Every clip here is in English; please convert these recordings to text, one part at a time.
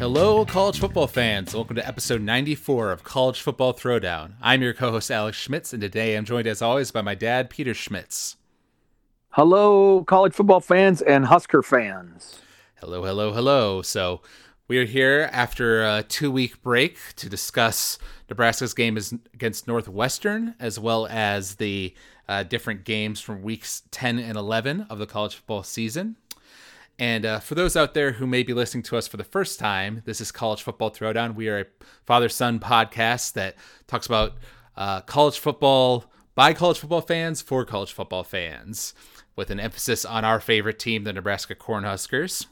Hello, college football fans. Welcome to episode 94 of College Football Throwdown. I'm your co host, Alex Schmitz, and today I'm joined, as always, by my dad, Peter Schmitz. Hello, college football fans and Husker fans. Hello, hello, hello. So, we are here after a two week break to discuss Nebraska's game against Northwestern, as well as the uh, different games from weeks 10 and 11 of the college football season. And uh, for those out there who may be listening to us for the first time, this is College Football Throwdown. We are a father son podcast that talks about uh, college football by college football fans for college football fans, with an emphasis on our favorite team, the Nebraska Cornhuskers.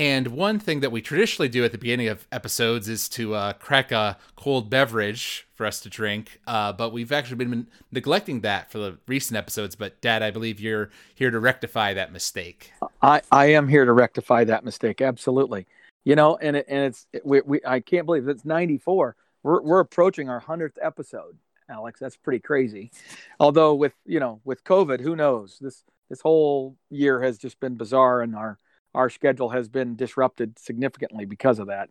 And one thing that we traditionally do at the beginning of episodes is to uh, crack a cold beverage for us to drink. Uh, but we've actually been neglecting that for the recent episodes. But, Dad, I believe you're here to rectify that mistake. I, I am here to rectify that mistake. Absolutely. You know, and it, and it's we, we I can't believe it's 94. We're we're approaching our hundredth episode, Alex. That's pretty crazy. Although with you know with COVID, who knows? This this whole year has just been bizarre, and our our schedule has been disrupted significantly because of that.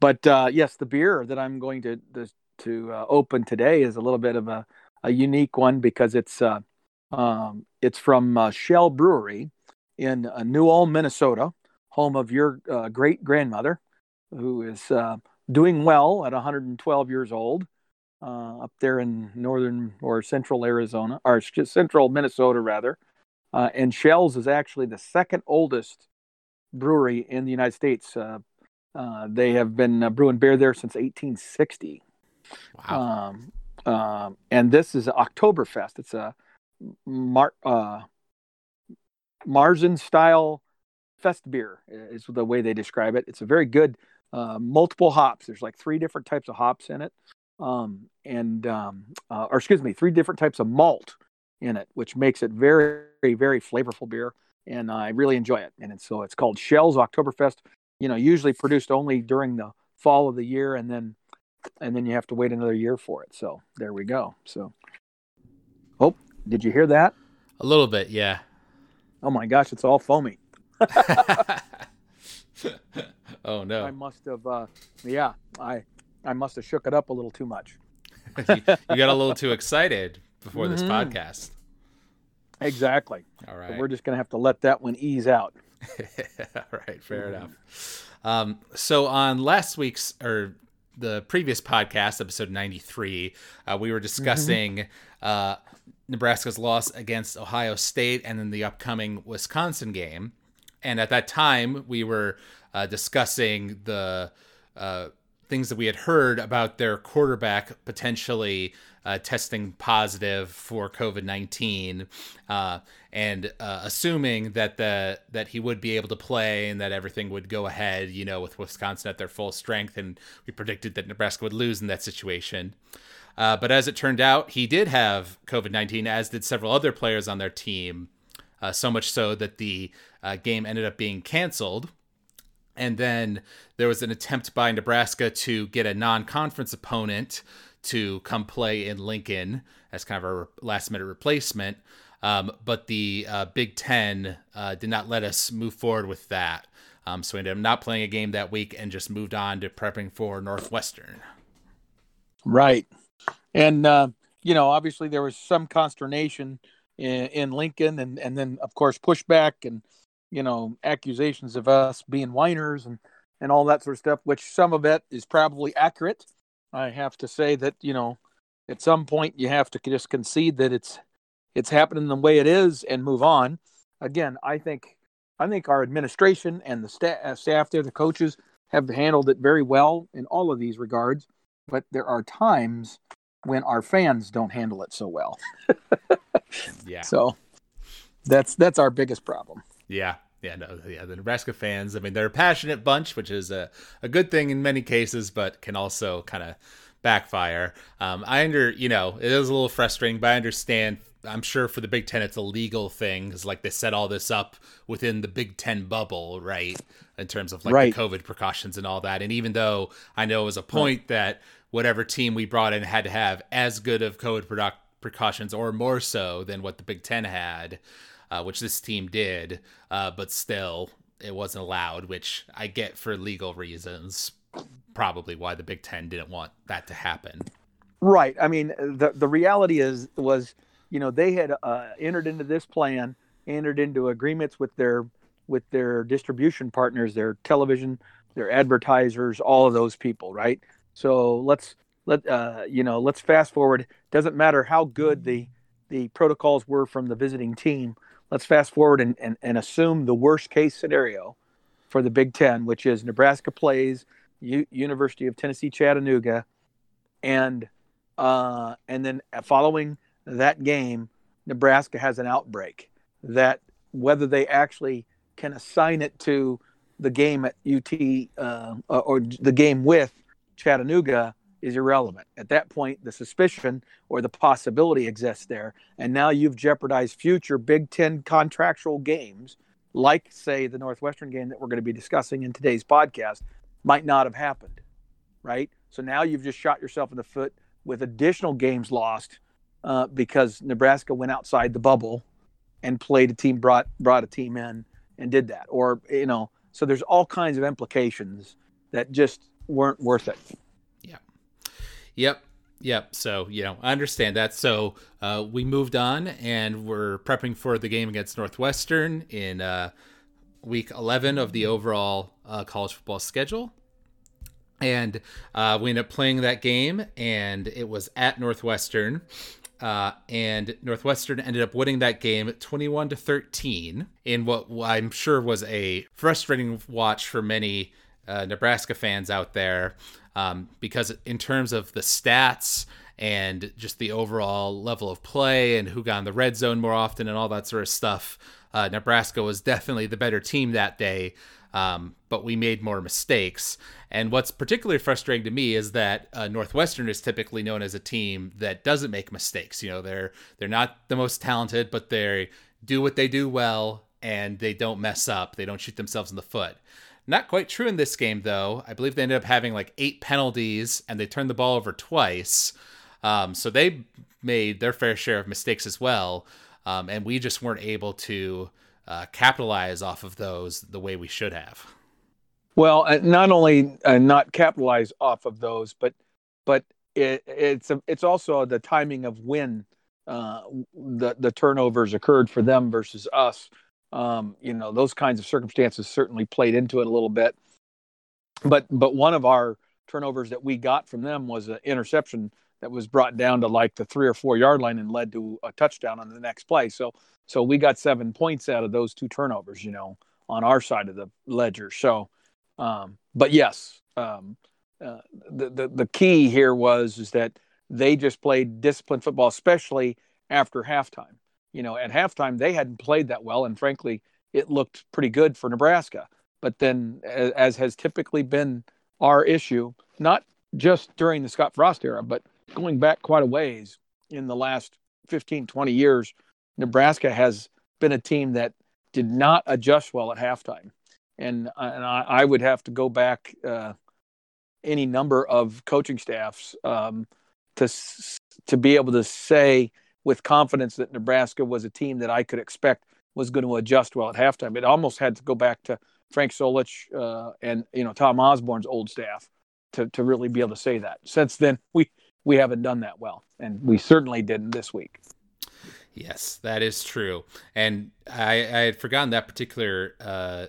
But uh, yes, the beer that I'm going to to uh, open today is a little bit of a, a unique one because it's uh, um, it's from uh, Schell Brewery in uh, New Ulm, Minnesota, home of your uh, great grandmother, who is doing well at 112 years old. up there in northern or central Arizona, or central Minnesota, rather. and Schell's is actually the second oldest brewery in the United States. Uh, uh, they have been uh, brewing beer there since 1860. Wow. Um, um, and this is Oktoberfest. It's a Mar- uh, Marzen style fest beer, is the way they describe it. It's a very good, uh, multiple hops. There's like three different types of hops in it. Um, and, um, uh, or excuse me, three different types of malt in it, which makes it very, very, very flavorful beer and I really enjoy it. And it's, so it's called Schells Oktoberfest. You know, usually produced only during the fall of the year, and then and then you have to wait another year for it. So there we go. So, oh, did you hear that? A little bit, yeah. Oh my gosh, it's all foamy. oh no! I must have, uh, yeah, I I must have shook it up a little too much. you, you, got a little too excited before mm-hmm. this podcast. Exactly. All right. So we're just going to have to let that one ease out. All right. Fair mm-hmm. enough. Um, so on last week's or the previous podcast, episode 93, uh, we were discussing mm-hmm. uh, Nebraska's loss against Ohio State and then the upcoming Wisconsin game. And at that time, we were uh, discussing the uh, things that we had heard about their quarterback potentially uh, testing positive for COVID nineteen, uh, and uh, assuming that the that he would be able to play and that everything would go ahead, you know, with Wisconsin at their full strength, and we predicted that Nebraska would lose in that situation. Uh, but as it turned out, he did have COVID nineteen, as did several other players on their team. Uh, so much so that the uh, game ended up being canceled. And then there was an attempt by Nebraska to get a non conference opponent to come play in Lincoln as kind of a last minute replacement. Um, but the uh, Big Ten uh, did not let us move forward with that. Um, so we ended up not playing a game that week and just moved on to prepping for Northwestern. Right. And, uh, you know, obviously there was some consternation in, in Lincoln and, and then, of course, pushback and, you know, accusations of us being whiners and, and all that sort of stuff, which some of it is probably accurate. I have to say that you know, at some point you have to just concede that it's it's happening the way it is and move on. Again, I think I think our administration and the staff, uh, staff there, the coaches have handled it very well in all of these regards. But there are times when our fans don't handle it so well. yeah. So that's that's our biggest problem. Yeah, yeah, no, yeah, the Nebraska fans. I mean, they're a passionate bunch, which is a, a good thing in many cases, but can also kind of backfire. Um, I under, you know, it is a little frustrating, but I understand. I'm sure for the Big Ten, it's a legal thing because, like, they set all this up within the Big Ten bubble, right? In terms of like right. the COVID precautions and all that. And even though I know it was a point that whatever team we brought in had to have as good of COVID product precautions, or more so than what the Big Ten had, uh, which this team did. Uh, but still, it wasn't allowed, which I get for legal reasons. Probably why the Big Ten didn't want that to happen. Right. I mean, the the reality is was you know they had uh, entered into this plan, entered into agreements with their with their distribution partners, their television, their advertisers, all of those people, right? So let's let uh, you know let's fast forward. Doesn't matter how good the the protocols were from the visiting team. Let's fast forward and, and, and assume the worst case scenario for the Big Ten, which is Nebraska plays U- University of Tennessee Chattanooga, and uh, and then following that game, Nebraska has an outbreak. That whether they actually can assign it to the game at UT uh, or the game with Chattanooga is irrelevant. At that point, the suspicion or the possibility exists there. And now you've jeopardized future Big Ten contractual games, like, say, the Northwestern game that we're going to be discussing in today's podcast, might not have happened, right? So now you've just shot yourself in the foot with additional games lost uh, because Nebraska went outside the bubble and played a team, brought, brought a team in and did that. Or, you know, so there's all kinds of implications that just weren't worth it. Yep. Yep. So, you know, I understand that. So uh, we moved on and we're prepping for the game against Northwestern in uh, week 11 of the overall uh, college football schedule. And uh, we ended up playing that game, and it was at Northwestern. Uh, and Northwestern ended up winning that game 21 to 13 in what I'm sure was a frustrating watch for many uh, Nebraska fans out there um, because, in terms of the stats and just the overall level of play and who got in the red zone more often and all that sort of stuff, uh, Nebraska was definitely the better team that day. Um, but we made more mistakes. And what's particularly frustrating to me is that uh, Northwestern is typically known as a team that doesn't make mistakes. You know, they're they're not the most talented, but they do what they do well, and they don't mess up. They don't shoot themselves in the foot. Not quite true in this game, though. I believe they ended up having like eight penalties, and they turned the ball over twice. Um, so they made their fair share of mistakes as well, um, and we just weren't able to uh, capitalize off of those the way we should have. Well, uh, not only uh, not capitalize off of those, but but it, it's a, it's also the timing of when uh, the the turnovers occurred for them versus us. Um, you know, those kinds of circumstances certainly played into it a little bit. But but one of our turnovers that we got from them was an interception that was brought down to like the three or four yard line and led to a touchdown on the next play. So so we got seven points out of those two turnovers, you know, on our side of the ledger. So, um, but yes, um, uh, the, the the key here was is that they just played disciplined football, especially after halftime. You know, at halftime they hadn't played that well, and frankly, it looked pretty good for Nebraska. But then, as, as has typically been our issue, not just during the Scott Frost era, but going back quite a ways in the last 15, 20 years, Nebraska has been a team that did not adjust well at halftime. And, and I, I would have to go back uh, any number of coaching staffs um, to, to be able to say with confidence that Nebraska was a team that I could expect was going to adjust well at halftime. It almost had to go back to Frank Solich uh, and you know Tom Osborne's old staff to to really be able to say that. Since then, we we haven't done that well, and we certainly didn't this week. Yes, that is true. And I, I had forgotten that particular uh,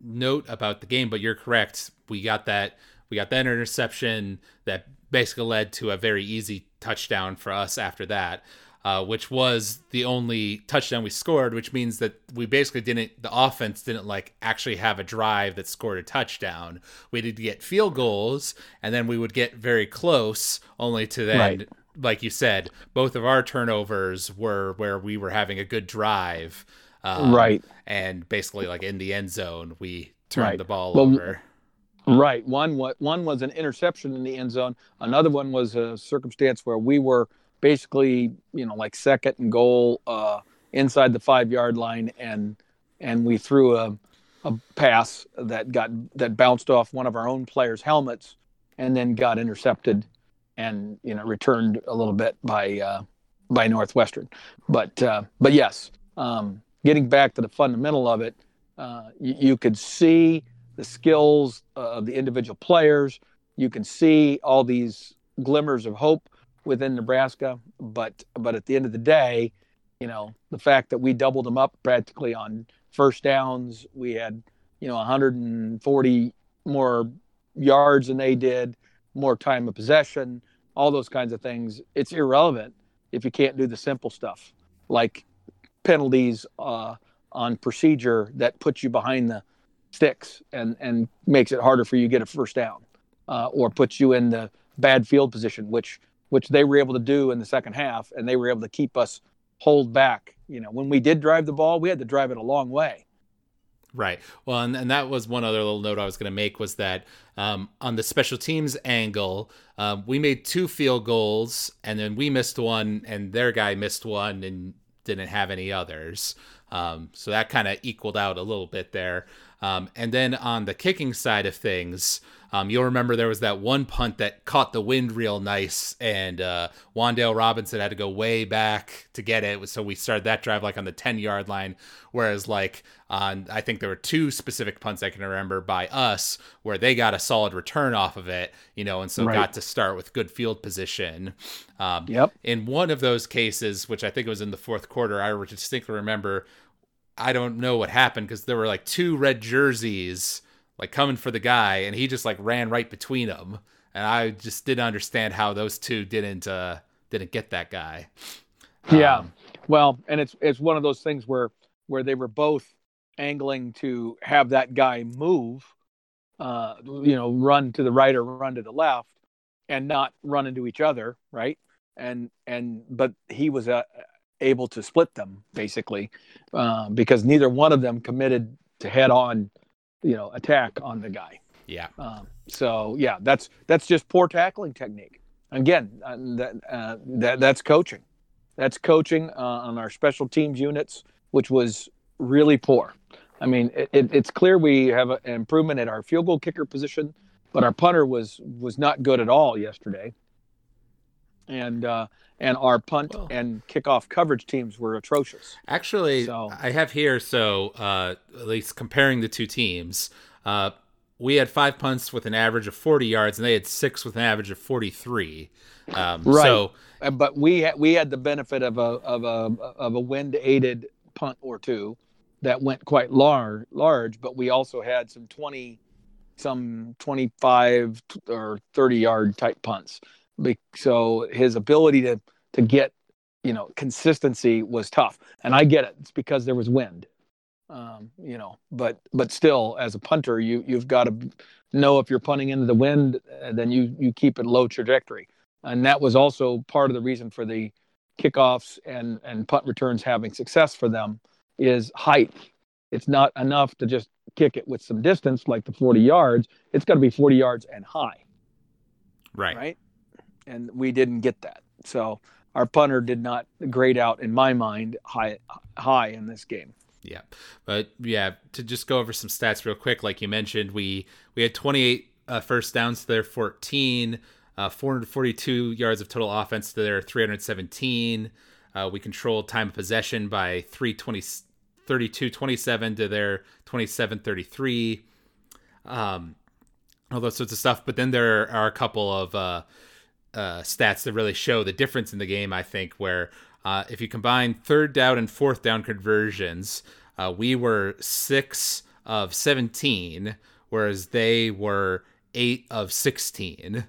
note about the game, but you're correct. We got that we got that interception that basically led to a very easy touchdown for us after that. Uh, which was the only touchdown we scored, which means that we basically didn't, the offense didn't like actually have a drive that scored a touchdown. We did get field goals, and then we would get very close, only to then right like you said, both of our turnovers were where we were having a good drive. Um, right. And basically, like in the end zone, we turned right. the ball well, over. Right. One one was an interception in the end zone. Another one was a circumstance where we were basically, you know, like second and goal uh, inside the five yard line, and and we threw a a pass that got that bounced off one of our own players' helmets, and then got intercepted and you know returned a little bit by uh, by Northwestern. But uh, but yes, um, getting back to the fundamental of it, uh, you, you could see the skills of the individual players. You can see all these glimmers of hope within Nebraska, but but at the end of the day, you know, the fact that we doubled them up practically on first downs, we had you know 140 more yards than they did, more time of possession, all those kinds of things. It's irrelevant if you can't do the simple stuff like penalties uh, on procedure that puts you behind the sticks and and makes it harder for you to get a first down uh, or puts you in the bad field position, which which they were able to do in the second half, and they were able to keep us hold back. You know, when we did drive the ball, we had to drive it a long way. Right. Well, and, and that was one other little note I was going to make was that um, on the special teams angle, um, we made two field goals, and then we missed one, and their guy missed one, and didn't have any others. Um, so that kind of equaled out a little bit there. Um, and then on the kicking side of things, um, you'll remember there was that one punt that caught the wind real nice, and uh, Wan'Dale Robinson had to go way back to get it. So we started that drive like on the 10 yard line. Whereas, like, on I think there were two specific punts I can remember by us where they got a solid return off of it, you know, and so right. got to start with good field position. Um, yep. In one of those cases, which I think it was in the fourth quarter, I distinctly remember I don't know what happened because there were like two red jerseys like coming for the guy, and he just like ran right between them, and I just didn't understand how those two didn't uh didn't get that guy. Yeah, um, well, and it's it's one of those things where where they were both angling to have that guy move, uh, you know, run to the right or run to the left, and not run into each other, right? And and but he was uh, able to split them basically uh, because neither one of them committed to head on you know attack on the guy. Yeah. Um, so yeah that's that's just poor tackling technique. Again uh, that, uh, that that's coaching. That's coaching uh, on our special teams units which was really poor. I mean it, it, it's clear we have an improvement at our field goal kicker position but our punter was was not good at all yesterday and uh, and our punt well, and kickoff coverage teams were atrocious. Actually, so, I have here so uh, at least comparing the two teams. Uh, we had five punts with an average of 40 yards, and they had six with an average of 43. Um, right. So, but we had, we had the benefit of a of a of a wind aided punt or two that went quite large large, but we also had some 20 some 25 or 30 yard type punts so his ability to to get you know consistency was tough. And i get it. It's because there was wind um, you know but but still as a punter you you've got to know if you're punting into the wind uh, then you you keep it low trajectory. And that was also part of the reason for the kickoffs and and punt returns having success for them is height. It's not enough to just kick it with some distance like the 40 yards. It's got to be 40 yards and high. Right. Right and we didn't get that. So our punter did not grade out in my mind high high in this game. Yeah, but yeah, to just go over some stats real quick, like you mentioned, we we had 28 uh, first downs to their 14, uh, 442 yards of total offense to their 317. Uh, we controlled time of possession by 320, 32 27 to their 27 33. Um, all those sorts of stuff. But then there are a couple of uh, uh, stats that really show the difference in the game. I think where uh, if you combine third down and fourth down conversions, uh, we were six of seventeen, whereas they were eight of sixteen.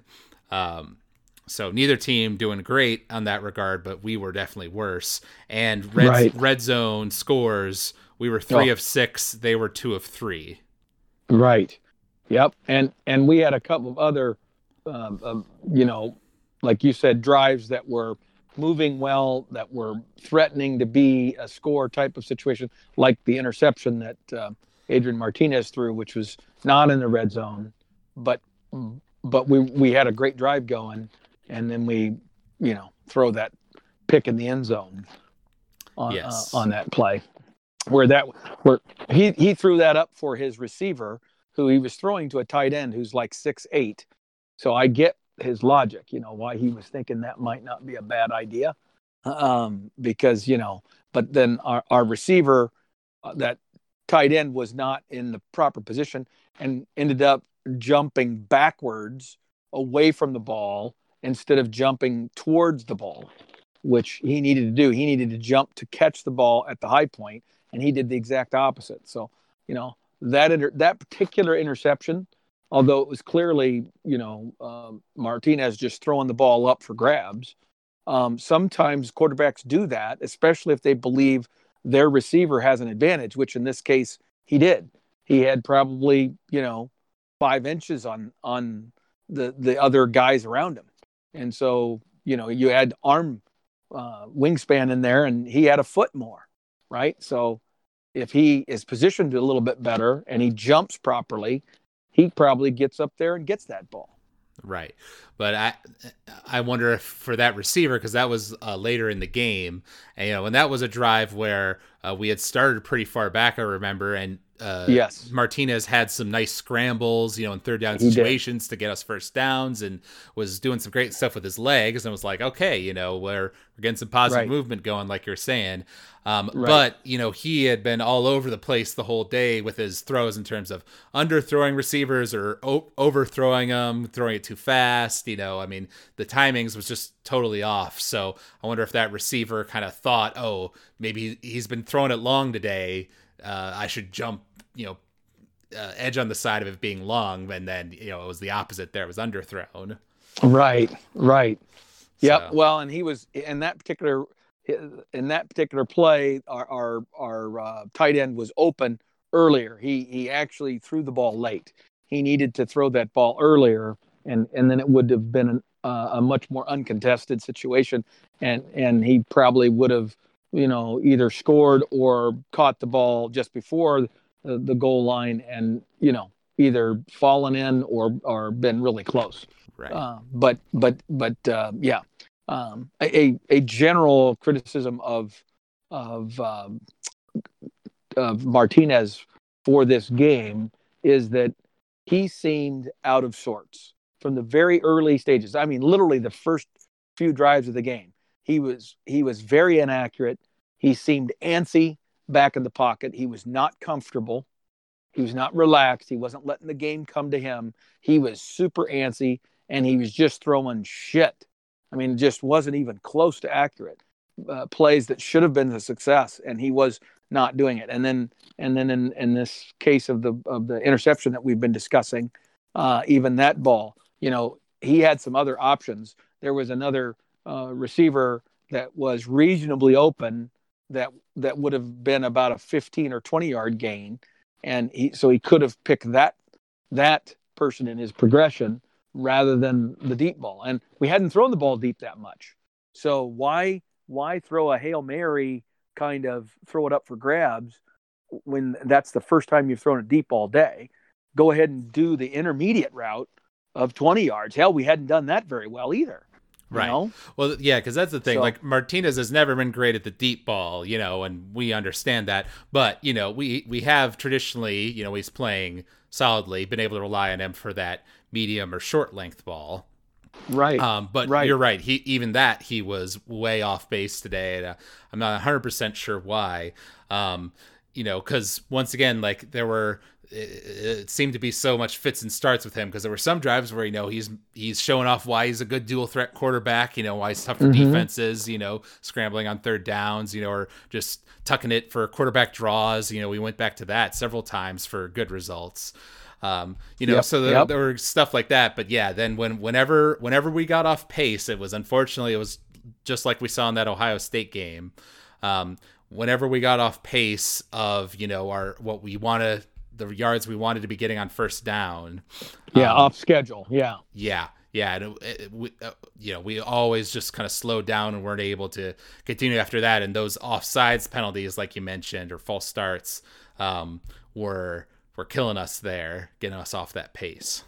Um, so neither team doing great on that regard, but we were definitely worse. And red right. red zone scores, we were three oh. of six. They were two of three. Right. Yep. And and we had a couple of other, um, um, you know, like you said, drives that were moving well, that were threatening to be a score type of situation, like the interception that uh, Adrian Martinez threw, which was not in the red zone, but but we we had a great drive going, and then we, you know, throw that pick in the end zone on uh, yes. uh, on that play, where that where he he threw that up for his receiver, who he was throwing to a tight end who's like six eight. So I get his logic, you know, why he was thinking that might not be a bad idea. um, because you know. But then our our receiver, uh, that tight end, was not in the proper position and ended up jumping backwards away from the ball instead of jumping towards the ball, which he needed to do. He needed to jump to catch the ball at the high point, and he did the exact opposite. So, you know, that inter- that particular interception, although it was clearly, you know, um, Martinez just throwing the ball up for grabs. Um, sometimes quarterbacks do that, especially if they believe their receiver has an advantage, which in this case he did. He had probably, you know, five inches on on the the other guys around him, and so you know you had arm uh, wingspan in there, and he had a foot more, right? So if he is positioned a little bit better and he jumps properly, he probably gets up there and gets that ball. Right, but I I wonder if for that receiver because that was uh, later in the game, and you know, and that was a drive where uh, we had started pretty far back. I remember, and uh, yes, Martinez had some nice scrambles, you know, in third down he situations did. to get us first downs, and was doing some great stuff with his legs, and was like, okay, you know, we're we're getting some positive right. movement going, like you're saying. Um, right. But you know, he had been all over the place the whole day with his throws in terms of underthrowing receivers or o- overthrowing them, throwing it too fast. You know, I mean, the timings was just totally off. So I wonder if that receiver kind of thought, oh, maybe he's been throwing it long today. Uh, I should jump you know uh, edge on the side of it being long, and then you know it was the opposite. There it was underthrown. Right, right. So. Yep. Well, and he was in that particular in that particular play. Our our, our uh, tight end was open earlier. He he actually threw the ball late. He needed to throw that ball earlier, and and then it would have been an, uh, a much more uncontested situation, and and he probably would have you know either scored or caught the ball just before the, the goal line and you know either fallen in or or been really close. Right. Uh, but but but uh, yeah, um, a a general criticism of of um, of Martinez for this game is that he seemed out of sorts from the very early stages. I mean, literally the first few drives of the game. He was he was very inaccurate. He seemed antsy back in the pocket. He was not comfortable. He was not relaxed. He wasn't letting the game come to him. He was super antsy and he was just throwing shit. I mean, just wasn't even close to accurate. Uh, plays that should have been a success, and he was not doing it. And then, and then in, in this case of the of the interception that we've been discussing, uh, even that ball, you know, he had some other options. There was another uh, receiver that was reasonably open that that would have been about a 15 or 20 yard gain. And he so he could have picked that that person in his progression rather than the deep ball. And we hadn't thrown the ball deep that much. So why why throw a hail mary kind of throw it up for grabs when that's the first time you've thrown a deep all day? Go ahead and do the intermediate route of 20 yards. Hell we hadn't done that very well either Right. Know? Well, yeah, because that's the thing. So, like Martinez has never been great at the deep ball, you know, and we understand that. But you know, we we have traditionally, you know, he's playing solidly, been able to rely on him for that medium or short length ball. Right. Um, but right. you're right. He even that he was way off base today. And, uh, I'm not 100 percent sure why. Um, you know, because once again, like there were it, seemed to be so much fits and starts with him because there were some drives where you know he's he's showing off why he's a good dual threat quarterback, you know why he's tough for mm-hmm. defenses, you know scrambling on third downs, you know, or just tucking it for quarterback draws. You know, we went back to that several times for good results. Um, you know, yep, so the, yep. there were stuff like that. But yeah, then when whenever whenever we got off pace, it was unfortunately it was just like we saw in that Ohio State game. Um, whenever we got off pace of you know our what we want to the yards we wanted to be getting on first down. Yeah, um, off schedule. Yeah. Yeah. Yeah, and it, it, we, uh, you know, we always just kind of slowed down and weren't able to continue after that. And those offsides penalties, like you mentioned, or false starts, um, were were killing us there, getting us off that pace.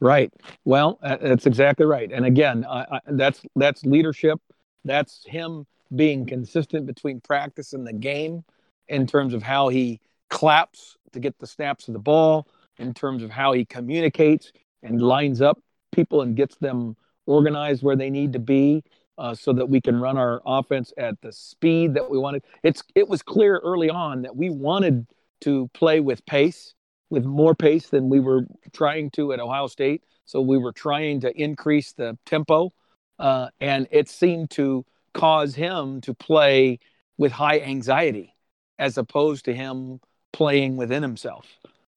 Right. Well, that's exactly right. And again, I, I, that's that's leadership. That's him being consistent between practice and the game in terms of how he claps to get the snaps of the ball, in terms of how he communicates and lines up people and gets them organized where they need to be. uh, so that we can run our offense at the speed that we wanted. It's it was clear early on that we wanted to play with pace, with more pace than we were trying to at Ohio State. So we were trying to increase the tempo, uh, and it seemed to cause him to play with high anxiety, as opposed to him playing within himself,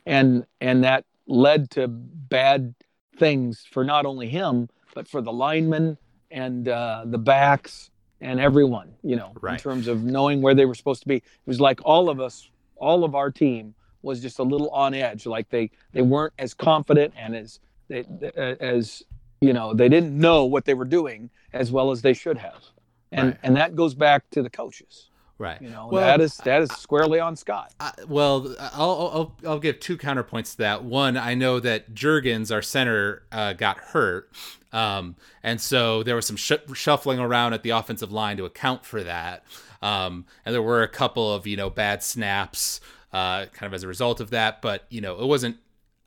and and that led to bad things for not only him but for the linemen and uh, the backs and everyone, you know, right. in terms of knowing where they were supposed to be. It was like all of us, all of our team was just a little on edge. Like they they weren't as confident and as they, as you know they didn't know what they were doing as well as they should have, and right. and that goes back to the coaches. Right. You know, well, that is that is squarely on Scott. I, well, I'll, I'll I'll give two counterpoints to that. One, I know that Jurgens, our center, uh, got hurt, um, and so there was some sh- shuffling around at the offensive line to account for that. Um, and there were a couple of you know bad snaps, uh, kind of as a result of that. But you know, it wasn't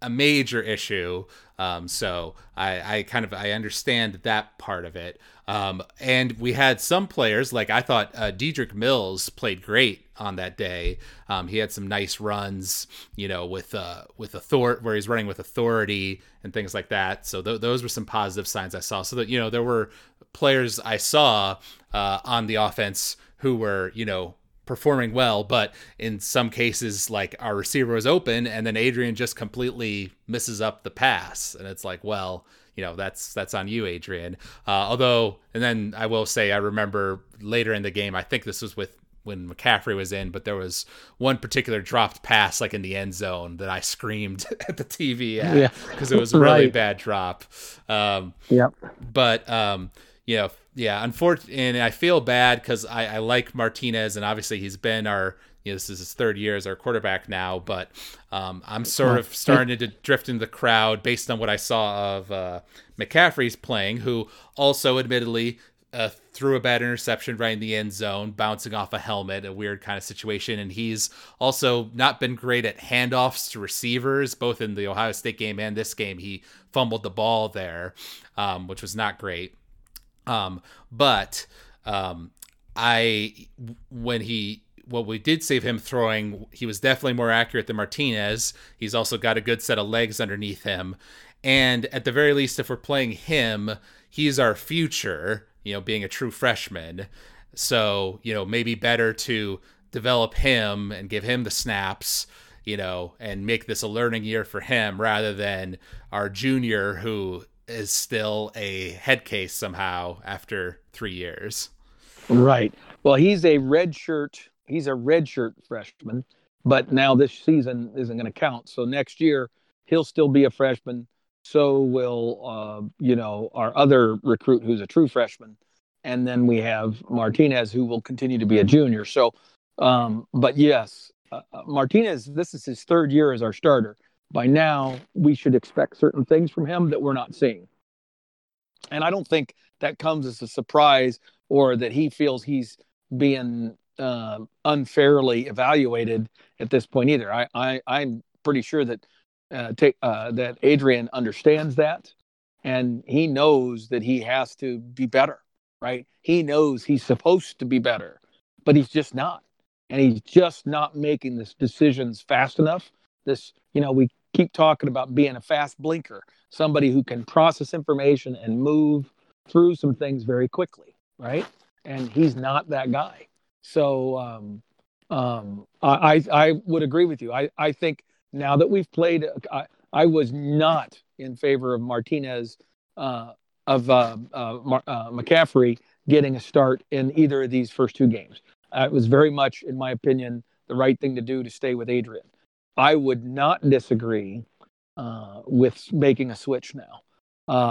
a major issue. Um, so I, I kind of I understand that part of it. Um, and we had some players like I thought uh, Dedrick Mills played great on that day. Um, he had some nice runs, you know, with uh, with authority where he's running with authority and things like that. So th- those were some positive signs I saw. So that you know there were players I saw uh, on the offense who were you know performing well, but in some cases, like our receiver was open and then Adrian just completely misses up the pass. And it's like, well, you know, that's that's on you, Adrian. Uh, although, and then I will say, I remember later in the game, I think this was with when McCaffrey was in, but there was one particular dropped pass like in the end zone that I screamed at the TV at because yeah. it was a really right. bad drop. Um, yep. But um, you know, yeah, unfortunately, and I feel bad because I, I like Martinez, and obviously he's been our you know, this is his third year as our quarterback now, but um, I'm sort of starting to drift into the crowd based on what I saw of uh, McCaffrey's playing, who also admittedly uh, threw a bad interception right in the end zone, bouncing off a helmet, a weird kind of situation. And he's also not been great at handoffs to receivers, both in the Ohio State game and this game. He fumbled the ball there, um, which was not great. Um, but um, I when he what we did save him throwing, he was definitely more accurate than Martinez. He's also got a good set of legs underneath him. And at the very least, if we're playing him, he's our future, you know, being a true freshman. So, you know, maybe better to develop him and give him the snaps, you know, and make this a learning year for him rather than our junior who is still a head case somehow after three years. Right. Well, he's a red shirt. He's a red shirt freshman, but now this season isn't going to count. So next year he'll still be a freshman. So will uh, you know our other recruit who's a true freshman, and then we have Martinez who will continue to be a junior. So, um, but yes, uh, uh Martinez. This is his third year as our starter by now we should expect certain things from him that we're not seeing. And I don't think that comes as a surprise or that he feels he's being uh, unfairly evaluated at this point either. I, I I'm pretty sure that uh, take, uh, that Adrian understands that, and he knows that he has to be better. Right? He knows he's supposed to be better, but he's just not, and he's just not making this decisions fast enough. This, you know, we keep talking about being a fast blinker, somebody who can process information and move through some things very quickly, right? And he's not that guy. So um, um, I, I would agree with you. I, I think now that we've played, I, I was not in favor of Martinez, uh, of uh, uh, uh, McCaffrey getting a start in either of these first two games. Uh, it was very much, in my opinion, the right thing to do to stay with Adrian. I would not disagree uh, with making a switch now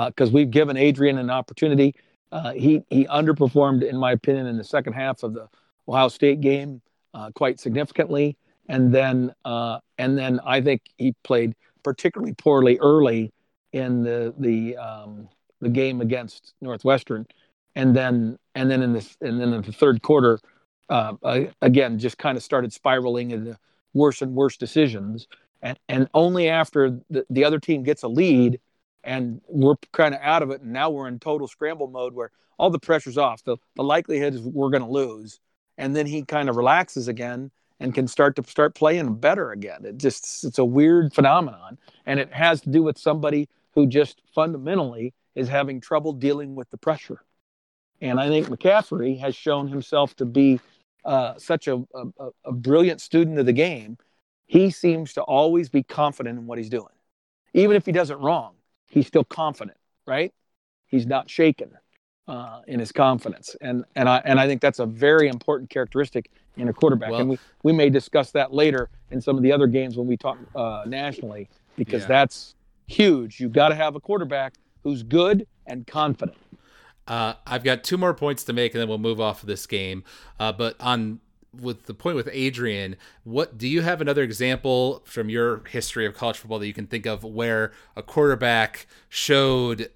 because uh, we've given Adrian an opportunity. Uh, he he underperformed, in my opinion, in the second half of the Ohio State game uh, quite significantly, and then uh, and then I think he played particularly poorly early in the the um, the game against Northwestern, and then and then in the and then in the third quarter, uh, again just kind of started spiraling into worse and worse decisions. And, and only after the, the other team gets a lead and we're kind of out of it. And now we're in total scramble mode where all the pressure's off. The the likelihood is we're going to lose, and then he kind of relaxes again and can start to start playing better again. It just it's a weird phenomenon, and it has to do with somebody who just fundamentally is having trouble dealing with the pressure. And I think McCaffrey has shown himself to be uh, such a, a, a brilliant student of the game. He seems to always be confident in what he's doing, even if he does it wrong. He's still confident, right? He's not shaken uh, in his confidence, and and I and I think that's a very important characteristic in a quarterback. Well, and we, we may discuss that later in some of the other games when we talk uh, nationally, because yeah. that's huge. You've got to have a quarterback who's good and confident. Uh, I've got two more points to make, and then we'll move off of this game. Uh, but on with the point with Adrian, what do you have another example from your history of college football that you can think of where a quarterback showed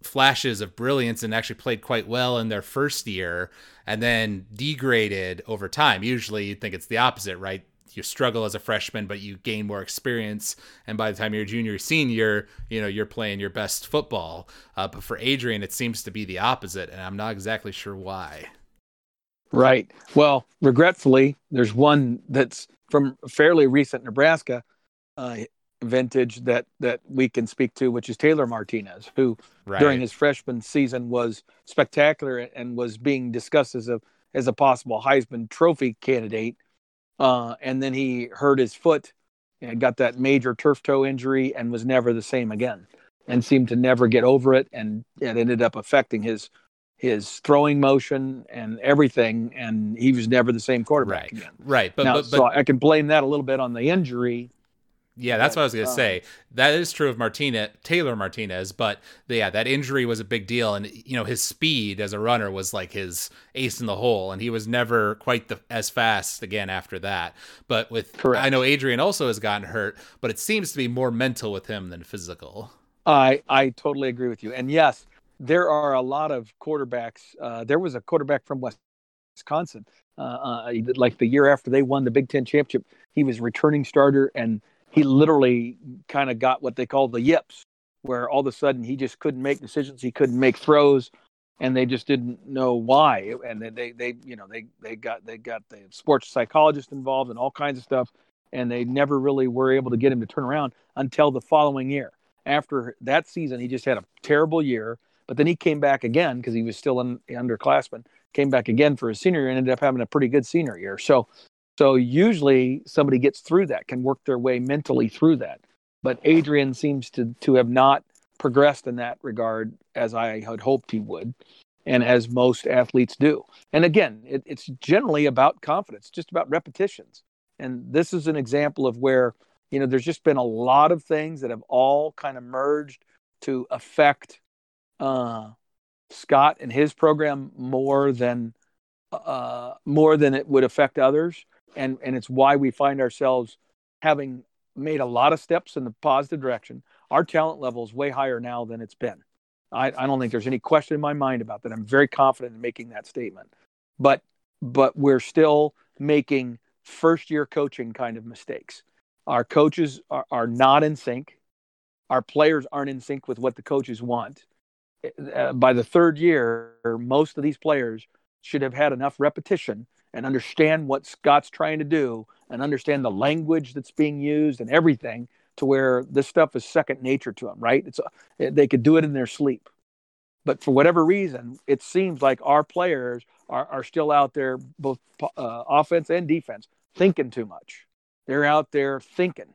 flashes of brilliance and actually played quite well in their first year and then degraded over time? Usually, you think it's the opposite, right? You struggle as a freshman, but you gain more experience, and by the time you're junior, senior, you know you're playing your best football. Uh, but for Adrian, it seems to be the opposite, and I'm not exactly sure why. Right. Well, regretfully, there's one that's from fairly recent Nebraska uh, vintage that that we can speak to, which is Taylor Martinez, who right. during his freshman season was spectacular and was being discussed as a as a possible Heisman Trophy candidate uh, and then he hurt his foot and got that major turf toe injury and was never the same again and seemed to never get over it. And it ended up affecting his his throwing motion and everything. And he was never the same quarterback right. again. Right. But, now, but, but so i can blame that a little bit on the injury yeah, that's what I was gonna uh, say. That is true of Martinez, Taylor Martinez, but yeah, that injury was a big deal, and you know his speed as a runner was like his ace in the hole, and he was never quite the, as fast again after that. But with, Correct. I know Adrian also has gotten hurt, but it seems to be more mental with him than physical. I I totally agree with you, and yes, there are a lot of quarterbacks. Uh, there was a quarterback from West Wisconsin, uh, uh, like the year after they won the Big Ten championship, he was returning starter and he literally kind of got what they call the yips, where all of a sudden he just couldn't make decisions, he couldn't make throws, and they just didn't know why. And they, they, they you know, they, they got they got the sports psychologist involved and all kinds of stuff, and they never really were able to get him to turn around until the following year. After that season, he just had a terrible year. But then he came back again because he was still an underclassman. Came back again for his senior year and ended up having a pretty good senior year. So so usually somebody gets through that, can work their way mentally through that. But Adrian seems to to have not progressed in that regard as I had hoped he would, and as most athletes do. And again, it, it's generally about confidence, just about repetitions. And this is an example of where you know there's just been a lot of things that have all kind of merged to affect uh, Scott and his program more than uh, more than it would affect others and and it's why we find ourselves having made a lot of steps in the positive direction. Our talent level is way higher now than it's been. I, I don't think there's any question in my mind about that. I'm very confident in making that statement. But but we're still making first year coaching kind of mistakes. Our coaches are, are not in sync. Our players aren't in sync with what the coaches want. Uh, by the third year, most of these players should have had enough repetition and understand what Scott's trying to do and understand the language that's being used and everything to where this stuff is second nature to them, right? It's a, they could do it in their sleep. But for whatever reason, it seems like our players are, are still out there, both uh, offense and defense, thinking too much. They're out there thinking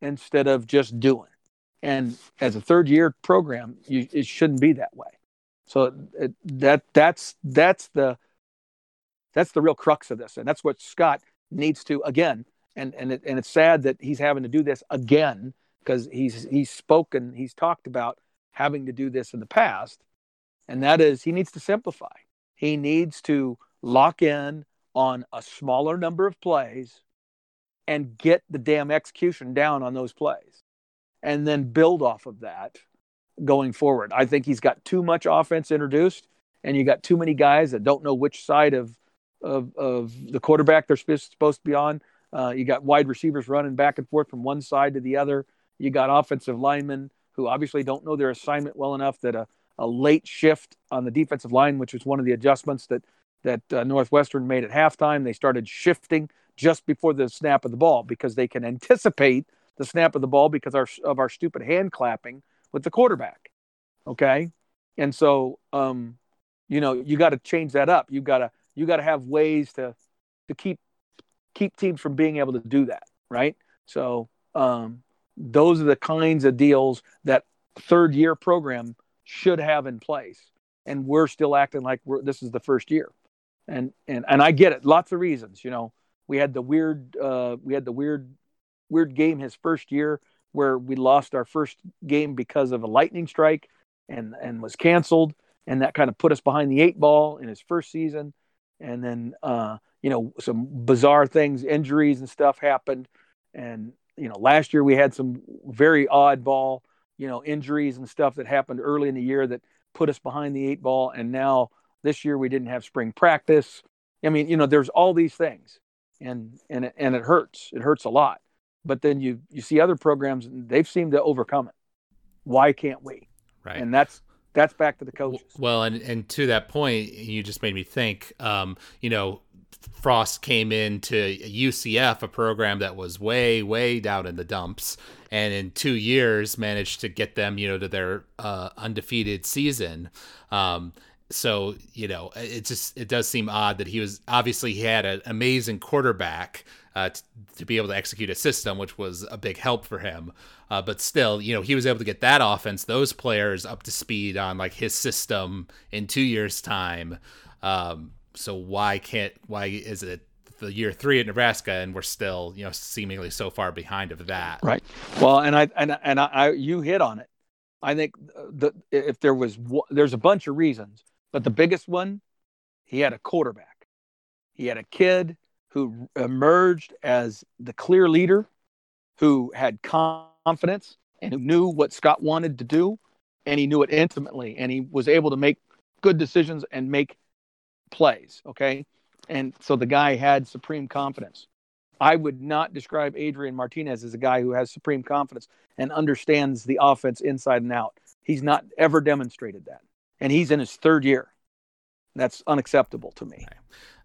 instead of just doing. And as a third year program, you, it shouldn't be that way. So it, that that's that's the that's the real crux of this, and that's what Scott needs to again. And and it, and it's sad that he's having to do this again because he's he's spoken, he's talked about having to do this in the past, and that is he needs to simplify. He needs to lock in on a smaller number of plays and get the damn execution down on those plays and then build off of that going forward. I think he's got too much offense introduced and you got too many guys that don't know which side of of, of the quarterback they're supposed to be on. Uh, you got wide receivers running back and forth from one side to the other. You got offensive linemen who obviously don't know their assignment well enough that a, a late shift on the defensive line, which was one of the adjustments that that uh, Northwestern made at halftime, they started shifting just before the snap of the ball because they can anticipate the snap of the ball because our, of our stupid hand clapping with the quarterback. Okay, and so um, you know you got to change that up. You got to you got to have ways to to keep keep teams from being able to do that, right? So um, those are the kinds of deals that third year program should have in place, and we're still acting like this is the first year, and and and I get it, lots of reasons. You know, we had the weird uh, we had the weird weird game his first year where we lost our first game because of a lightning strike and and was canceled. And that kind of put us behind the eight ball in his first season and then uh, you know some bizarre things injuries and stuff happened. And you know last year we had some very oddball you know injuries and stuff that happened early in the year that put us behind the eight ball. And now this year we didn't have spring practice. I mean you know there's all these things and and it, and it hurts. It hurts a lot. But then you you see other programs they've seemed to overcome it. Why can't we? Right. And that's that's back to the coaches. Well, and and to that point, you just made me think. Um, you know, Frost came into UCF, a program that was way, way down in the dumps, and in two years managed to get them, you know, to their uh, undefeated season. Um, so you know, it just it does seem odd that he was obviously he had an amazing quarterback uh, to, to, be able to execute a system, which was a big help for him. Uh, but still, you know, he was able to get that offense, those players up to speed on like his system in two years' time. Um, so why can't why is it the year three at Nebraska and we're still you know seemingly so far behind of that? Right. Well, and I and and I, I you hit on it. I think the if there was there's a bunch of reasons, but the biggest one, he had a quarterback. He had a kid who emerged as the clear leader, who had confidence and who knew what Scott wanted to do, and he knew it intimately, and he was able to make good decisions and make plays. Okay. And so the guy had supreme confidence. I would not describe Adrian Martinez as a guy who has supreme confidence and understands the offense inside and out. He's not ever demonstrated that. And he's in his third year. That's unacceptable to me.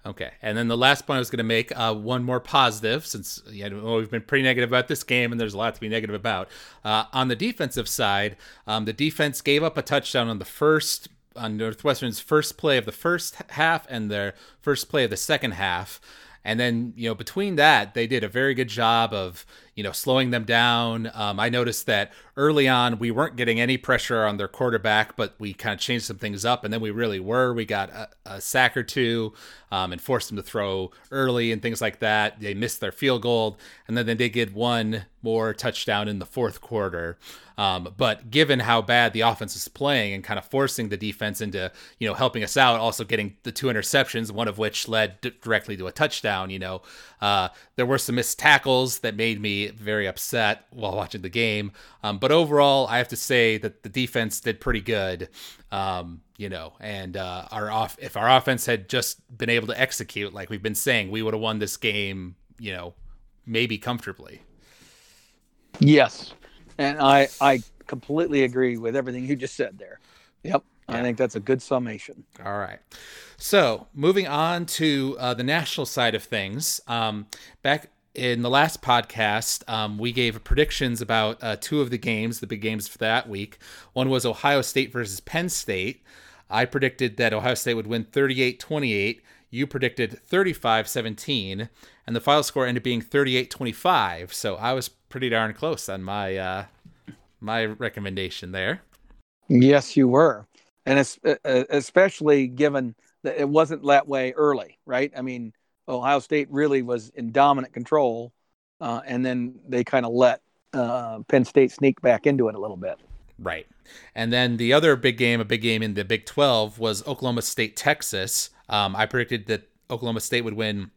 Okay. And then the last point I was going to make uh, one more positive, since yeah, we've been pretty negative about this game, and there's a lot to be negative about. Uh, on the defensive side, um, the defense gave up a touchdown on the first on Northwestern's first play of the first half and their first play of the second half. And then, you know, between that, they did a very good job of, you know, slowing them down. Um, I noticed that early on, we weren't getting any pressure on their quarterback, but we kind of changed some things up. And then we really were. We got a, a sack or two um, and forced them to throw early and things like that. They missed their field goal. And then they did get one more touchdown in the fourth quarter. Um, but given how bad the offense is playing and kind of forcing the defense into, you know, helping us out, also getting the two interceptions, one of which led d- directly to a touchdown, you know, uh, there were some missed tackles that made me very upset while watching the game. Um, but overall, I have to say that the defense did pretty good. Um, you know, and uh, our off if our offense had just been able to execute like we've been saying, we would have won this game. You know, maybe comfortably. Yes, and I I completely agree with everything you just said there. Yep. Yeah. I think that's a good summation. All right. So, moving on to uh, the national side of things. Um, back in the last podcast, um, we gave predictions about uh, two of the games, the big games for that week. One was Ohio State versus Penn State. I predicted that Ohio State would win 38 28. You predicted 35 17. And the final score ended being 38 25. So I was pretty darn close on my uh, my recommendation there. Yes, you were, and especially given that it wasn't that way early, right? I mean, Ohio State really was in dominant control, uh, and then they kind of let uh, Penn State sneak back into it a little bit. Right, and then the other big game, a big game in the Big Twelve, was Oklahoma State Texas. Um, I predicted that Oklahoma State would win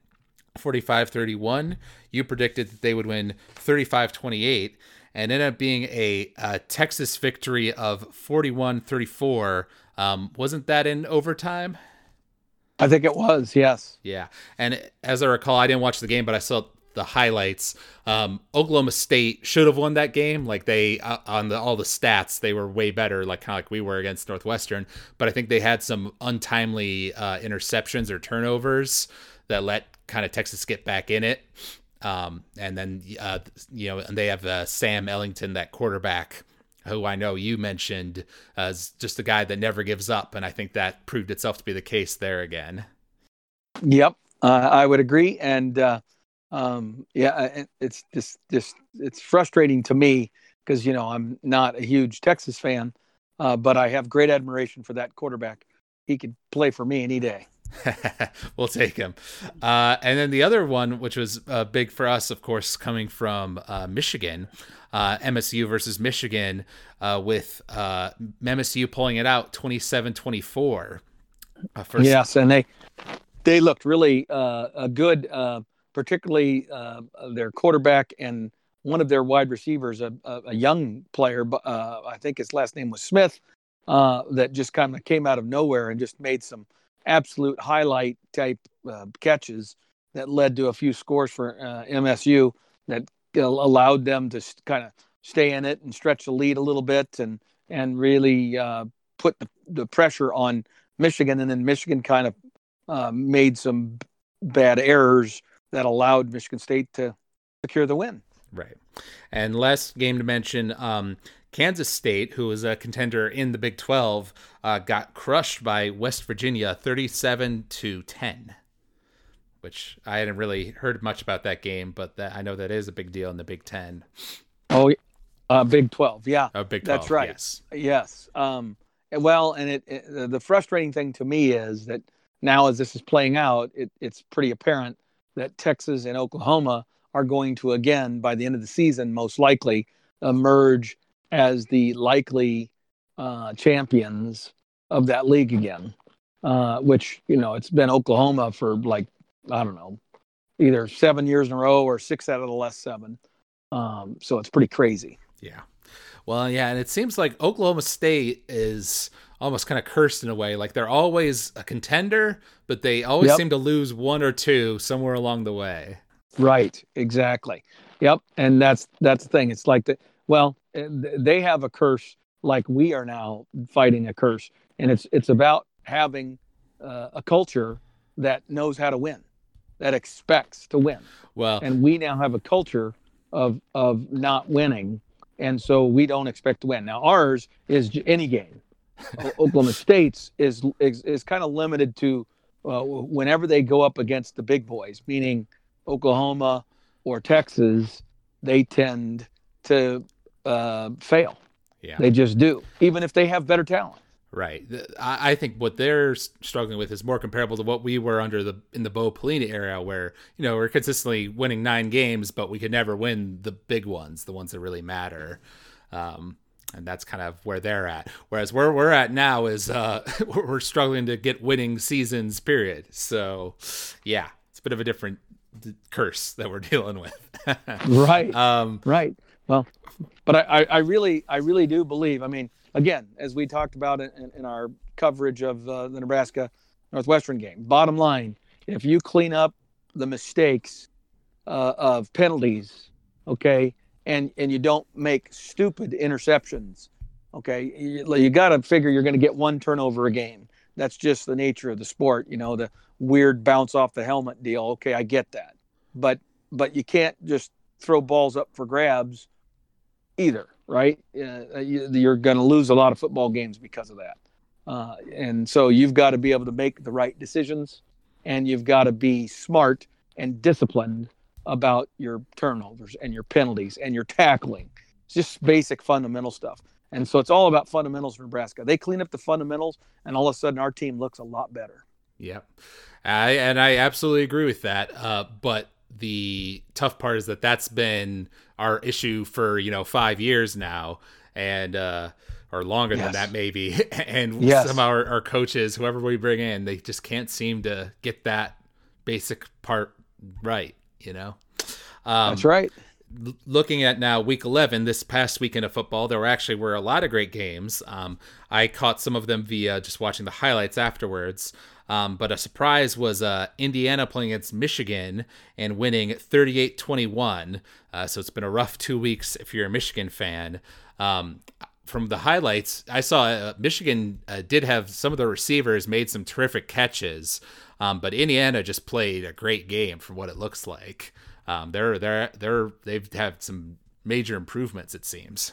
45 31. You predicted that they would win 35 28 and ended up being a, a Texas victory of 41 34. Um, wasn't that in overtime? I think it was, yes. Yeah. And as I recall, I didn't watch the game, but I saw the highlights. Um, Oklahoma State should have won that game. Like they uh, on the all the stats, they were way better. Like kind of like we were against Northwestern. But I think they had some untimely uh, interceptions or turnovers that let kind of Texas get back in it. Um, and then uh, you know, and they have uh, Sam Ehlinger, that quarterback, who I know you mentioned as just a guy that never gives up, and I think that proved itself to be the case there again. Yep, uh, I would agree, and uh, um, yeah, it's just just it's frustrating to me because you know I'm not a huge Texas fan, uh, but I have great admiration for that quarterback. He could play for me any day. we'll take him. Uh, and then the other one, which was uh, big for us, of course, coming from uh, Michigan, uh, MSU versus Michigan, uh, with uh, MSU pulling it out 27 24. Yes, and they they looked really good, particularly their quarterback and one of their wide receivers, a, a, a young player, I think his last name was Smith, that just kind of came out of nowhere and just made some – absolute highlight type uh, catches that led to a few scores for uh, MSU that allowed them to kind of stay in it and stretch the lead a little bit and and really uh, put the, the, pressure on Michigan. And then Michigan kind of uh, made some bad errors that allowed Michigan State to secure the win. Right. And last game to mention, um, Kansas State, who was a contender in the Big 12, uh, got crushed by West Virginia 37 to 10, which I hadn't really heard much about that game, but that, I know that is a big deal in the Big 10. Oh, uh, Big 12. Yeah. Oh, Big 12. That's right. Yes. Yes. Um, well, and it, it, the frustrating thing to me is that now as this is playing out, it, it's pretty apparent that Texas and Oklahoma are going to again by the end of the season most likely emerge as the likely uh, champions of that league again. Uh, which you know it's been Oklahoma for like I don't know, either seven years in a row or six out of the last seven. Um, so it's pretty crazy. Yeah. Well, yeah, and it seems like Oklahoma State is almost kind of cursed in a way. Like they're always a contender, but they always yep. seem to lose one or two somewhere along the way. Right. Exactly. Yep. And that's that's the thing. It's like the well, they have a curse like we are now fighting a curse, and it's it's about having uh, a culture that knows how to win, that expects to win. Well, and we now have a culture of of not winning, and so we don't expect to win. Now ours is any game. Oklahoma State's is is, is kind of limited to uh, whenever they go up against the big boys, meaning Oklahoma or Texas, they tend to uh, fail. Yeah. They just do, even if they have better talent. Right. I think what they're struggling with is more comparable to what we were under the in the Bo Pelini era, where you know we're consistently winning nine games, but we could never win the big ones, the ones that really matter. Um, and that's kind of where they're at. Whereas where we're at now is uh, we're struggling to get winning seasons. Period. So, yeah, it's a bit of a different curse that we're dealing with. right. Um, right. Well, but I, I really, I really do believe. I mean, again, as we talked about in, in our coverage of uh, the Nebraska Northwestern game, bottom line, if you clean up the mistakes uh, of penalties, okay, and and you don't make stupid interceptions, okay, you, you got to figure you're going to get one turnover a game. That's just the nature of the sport, you know, the weird bounce off the helmet deal. Okay, I get that, but but you can't just throw balls up for grabs either, right? Uh, you, are going to lose a lot of football games because of that. Uh, and so you've got to be able to make the right decisions and you've got to be smart and disciplined about your turnovers and your penalties and your tackling. It's just basic fundamental stuff. And so it's all about fundamentals Nebraska. They clean up the fundamentals, and all of a sudden our team looks a lot better. Yep. I, and I absolutely agree with that. Uh, but the tough part is that that's been our issue for you know five years now, and uh, or longer yes. than that maybe. and yes. some of our, our coaches, whoever we bring in, they just can't seem to get that basic part right. You know, um, that's right. Looking at now week 11 this past weekend of football there actually were a lot of great games. Um, i caught some of them via just watching the highlights afterwards. Um, but a surprise was uh, indiana playing against michigan and winning 38-21 uh, so it's been a rough two weeks if you're a michigan fan. Um, from the highlights i saw uh, michigan uh, did have some of the receivers made some terrific catches. Um, but indiana just played a great game from what it looks like um, they're they're they're they've had some major improvements. It seems.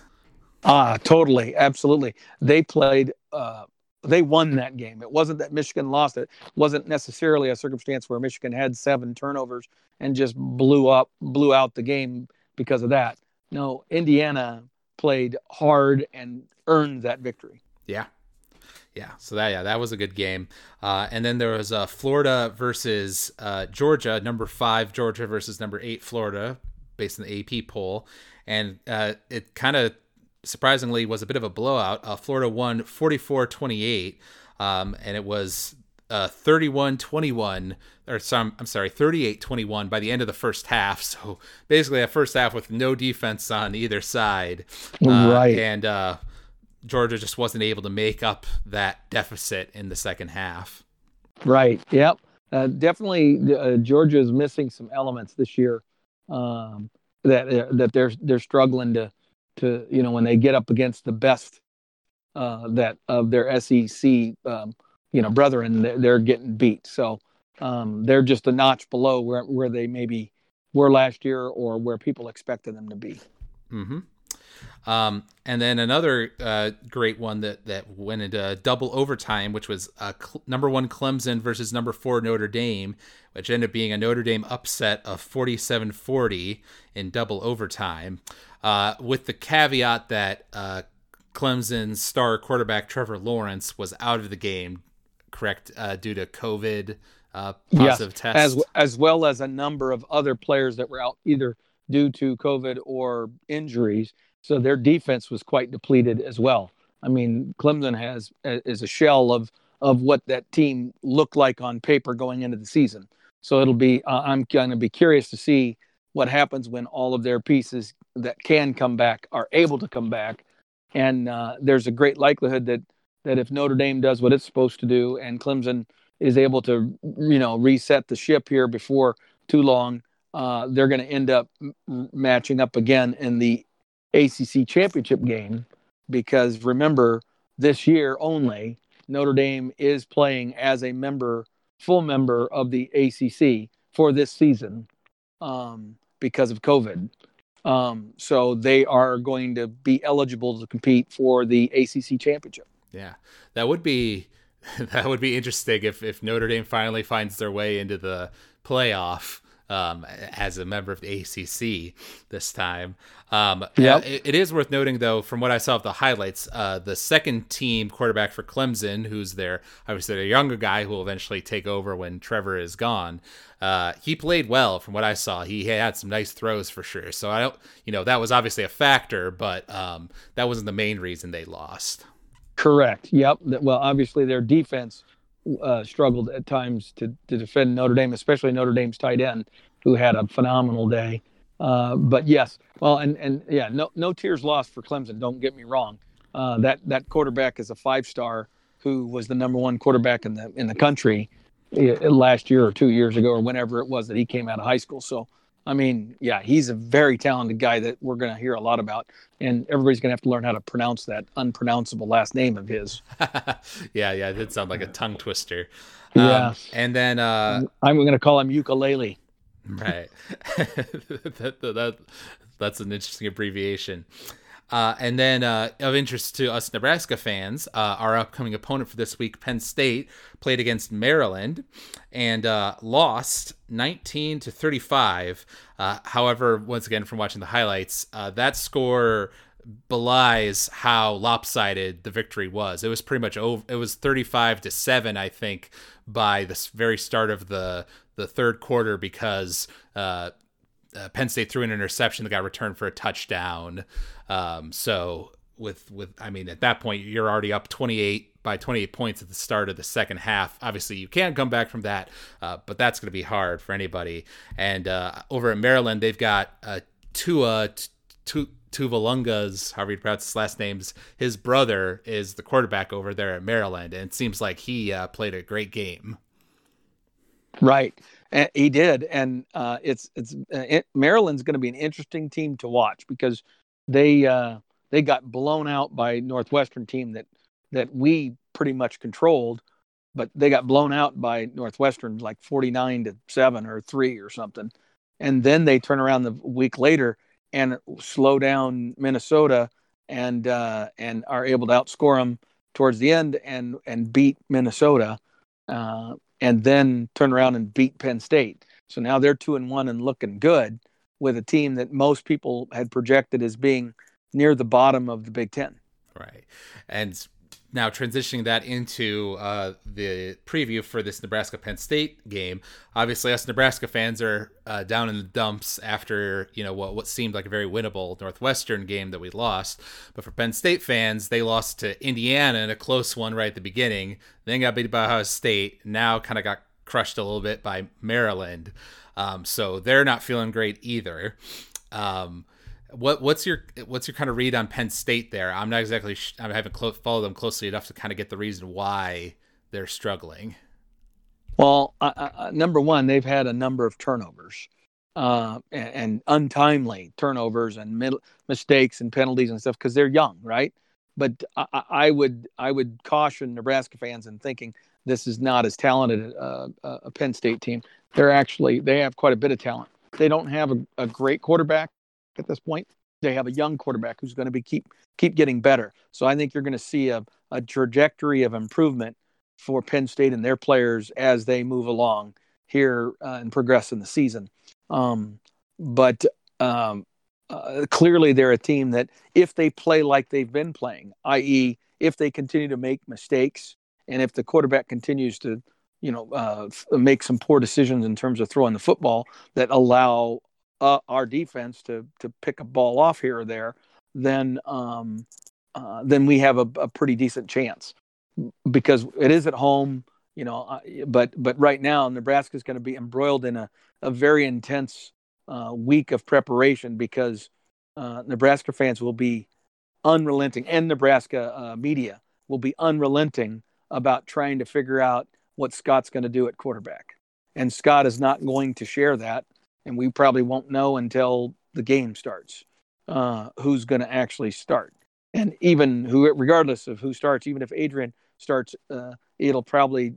Ah, totally, absolutely. They played. Uh, they won that game. It wasn't that Michigan lost it. it. wasn't necessarily a circumstance where Michigan had seven turnovers and just blew up, blew out the game because of that. No, Indiana played hard and earned that victory. Yeah, yeah, so that yeah, that was a good game. Uh, and then there was uh, Florida versus uh, Georgia, number five Georgia versus number eight Florida, based on the AP poll, and uh, it kind of surprisingly was a bit of a blowout. Uh, Florida won 44-28, um, and it was 31-21 uh, or some I'm sorry 38-21 by the end of the first half so basically a first half with no defense on either side right and uh, Georgia just wasn't able to make up that deficit in the second half. Right. Yep. Uh, definitely, uh, Georgia is missing some elements this year um, that uh, that they're they're struggling to to you know when they get up against the best uh, that of their SEC um, you know brethren they're, they're getting beat. So um, they're just a notch below where where they maybe were last year or where people expected them to be. Mm-hmm. Um, and then another uh, great one that, that went into double overtime, which was uh, cl- number one Clemson versus number four Notre Dame, which ended up being a Notre Dame upset of 47 40 in double overtime, uh, with the caveat that uh, Clemson's star quarterback Trevor Lawrence was out of the game, correct, uh, due to COVID uh, positive tests. As, as well as a number of other players that were out either due to COVID or injuries so their defense was quite depleted as well. I mean, Clemson has is a shell of of what that team looked like on paper going into the season. So it'll be uh, I'm going to be curious to see what happens when all of their pieces that can come back are able to come back. And uh, there's a great likelihood that that if Notre Dame does what it's supposed to do and Clemson is able to you know reset the ship here before too long, uh, they're going to end up m- matching up again in the ACC championship game because remember, this year only, Notre Dame is playing as a member, full member of the ACC for this season um, because of COVID. Um, so they are going to be eligible to compete for the ACC championship. Yeah, that would be that would be interesting if if Notre Dame finally finds their way into the playoff um, as a member of the ACC this time. Um, yep. it, it is worth noting, though, from what I saw of the highlights, uh, the second team quarterback for Clemson, who's their obviously their younger guy who will eventually take over when Trevor is gone, uh, he played well from what I saw. He had some nice throws for sure. So I don't, you know, that was obviously a factor, but um, that wasn't the main reason they lost. Correct. Yep. Well, obviously their defense uh, struggled at times to, to defend Notre Dame, especially Notre Dame's tight end, who had a phenomenal day. Uh, but yes, well, and and yeah, no no tears lost for Clemson. Don't get me wrong. Uh, that that quarterback is a five star who was the number one quarterback in the in the country uh, last year or two years ago or whenever it was that he came out of high school. So I mean, yeah, he's a very talented guy that we're going to hear a lot about, and everybody's going to have to learn how to pronounce that unpronounceable last name of his. yeah, yeah, it did sound like a tongue twister. Yeah, um, and then uh, I'm going to call him ukulele. Right, that, that, that's an interesting abbreviation. Uh, and then, uh, of interest to us Nebraska fans, uh, our upcoming opponent for this week, Penn State, played against Maryland and uh, lost 19 to 35. Uh, however, once again, from watching the highlights, uh, that score belies how lopsided the victory was. It was pretty much over. It was 35 to seven, I think, by the very start of the the third quarter because uh, Penn State threw an interception that got returned for a touchdown. Um, so with with I mean at that point you're already up 28 by 28 points at the start of the second half. Obviously you can't come back from that, uh, but that's going to be hard for anybody. And uh, over at Maryland they've got uh, Tua Tu Tuvalunga's, however you pronounce his last name's, his brother is the quarterback over there at Maryland, and it seems like he uh, played a great game. Right, and he did, and uh, it's it's uh, it, Maryland's going to be an interesting team to watch because they uh, they got blown out by Northwestern team that that we pretty much controlled, but they got blown out by Northwestern like forty nine to seven or three or something, and then they turn around the week later and slow down Minnesota and uh, and are able to outscore them towards the end and and beat Minnesota, uh, and then turn around and beat Penn State. So now they're two and one and looking good with a team that most people had projected as being near the bottom of the Big Ten. Right, and now transitioning that into uh, the preview for this Nebraska Penn State game. Obviously, us Nebraska fans are uh, down in the dumps after you know what what seemed like a very winnable Northwestern game that we lost. But for Penn State fans, they lost to Indiana in a close one right at the beginning. Then got beat by Ohio State. Now kind of got crushed a little bit by Maryland. Um, so they're not feeling great either. Um, what what's your what's your kind of read on Penn State there? I'm not exactly sh- I haven't clo- followed them closely enough to kind of get the reason why they're struggling. Well, uh, uh, number one, they've had a number of turnovers uh, and, and, untimely turnovers and mid- mistakes and penalties and stuff because they're young, right? But I, I, would I would caution Nebraska fans in thinking this is not as talented uh, a Penn State team. They're actually they have quite a bit of talent. They don't have a, a great quarterback at this point. They have a young quarterback who's going to be keep keep getting better. So I think you're going to see a, a trajectory of improvement for Penn State and their players as they move along here uh, and progress in the season. Um, but um, uh, clearly, they're a team that, if they play like they've been playing, i.e., if they continue to make mistakes and if the quarterback continues to, you know, uh, make some poor decisions in terms of throwing the football that allow uh, our defense to to pick a ball off here or there, then um, uh, then we have a, a, pretty decent chance because it is at home, you know. Uh, but but right now, Nebraska is going to be embroiled in a, a very intense uh, week of preparation because uh, Nebraska fans will be unrelenting, and Nebraska uh, media will be unrelenting about trying to figure out what Scott's going to do at quarterback. And Scott is not going to share that and we probably won't know until the game starts uh, who's going to actually start. And even who, regardless of who starts, even if Adrian starts, uh, it'll probably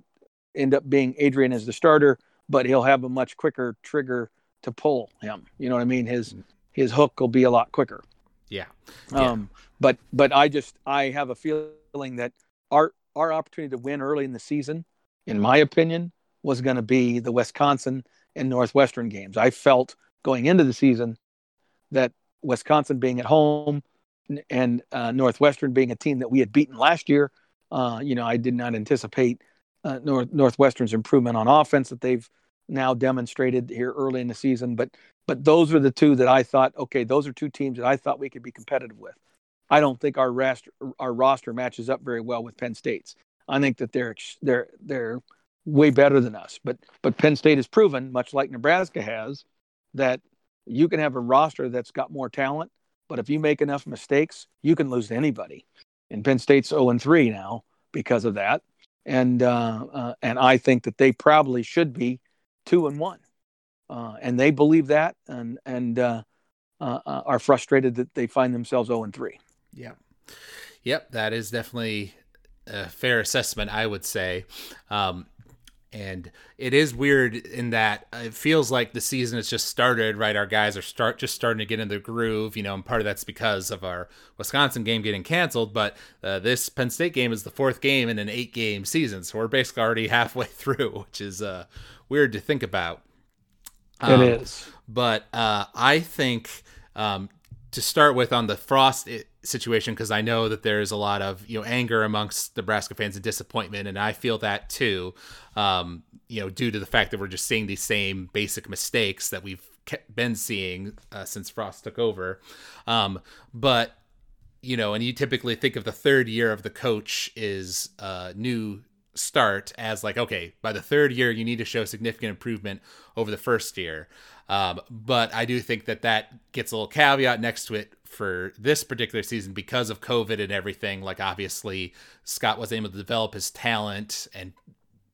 end up being Adrian as the starter, but he'll have a much quicker trigger to pull him. You know what I mean? His his hook will be a lot quicker. Yeah. yeah. Um, but but I just I have a feeling that our our opportunity to win early in the season, in my opinion, was going to be the Wisconsin and Northwestern games. I felt going into the season that Wisconsin being at home and uh, Northwestern being a team that we had beaten last year, uh, you know, I did not anticipate uh, North Northwestern's improvement on offense that they've now demonstrated here early in the season. But but those are the two that I thought, okay, those are two teams that I thought we could be competitive with. I don't think our roster our roster matches up very well with Penn State's. I think that they're they're they're way better than us. But but Penn State has proven, much like Nebraska has, that you can have a roster that's got more talent, but if you make enough mistakes, you can lose to anybody. And Penn State's 0 and 3 now because of that. And uh, uh, and I think that they probably should be two and one, uh, and they believe that, and and uh, uh, uh, are frustrated that they find themselves 0 and 3. Yeah, yep, that is definitely a fair assessment, I would say. Um, and it is weird in that it feels like the season has just started right? Our guys are start just starting to get in the groove you know and part of that's because of our wisconsin game getting canceled but uh, this penn state game is the fourth game in an eight game season so we're basically already halfway through which is uh, weird to think about. Um, it is. but uh, i think um, to start with on the frost situation because I know that there's a lot of you know anger amongst Nebraska fans and disappointment, and I feel that too. Um, you know, due to the fact that we're just seeing these same basic mistakes that we've been seeing uh, since Frost took over. Um, but you know, and you typically think of the third year of the coach is a new start as like okay by the third year you need to show significant improvement over the first year Um, but I do think that that gets a little caveat next to it for this particular season because of COVID and everything. Like, obviously, Scott wasn't able to develop his talent and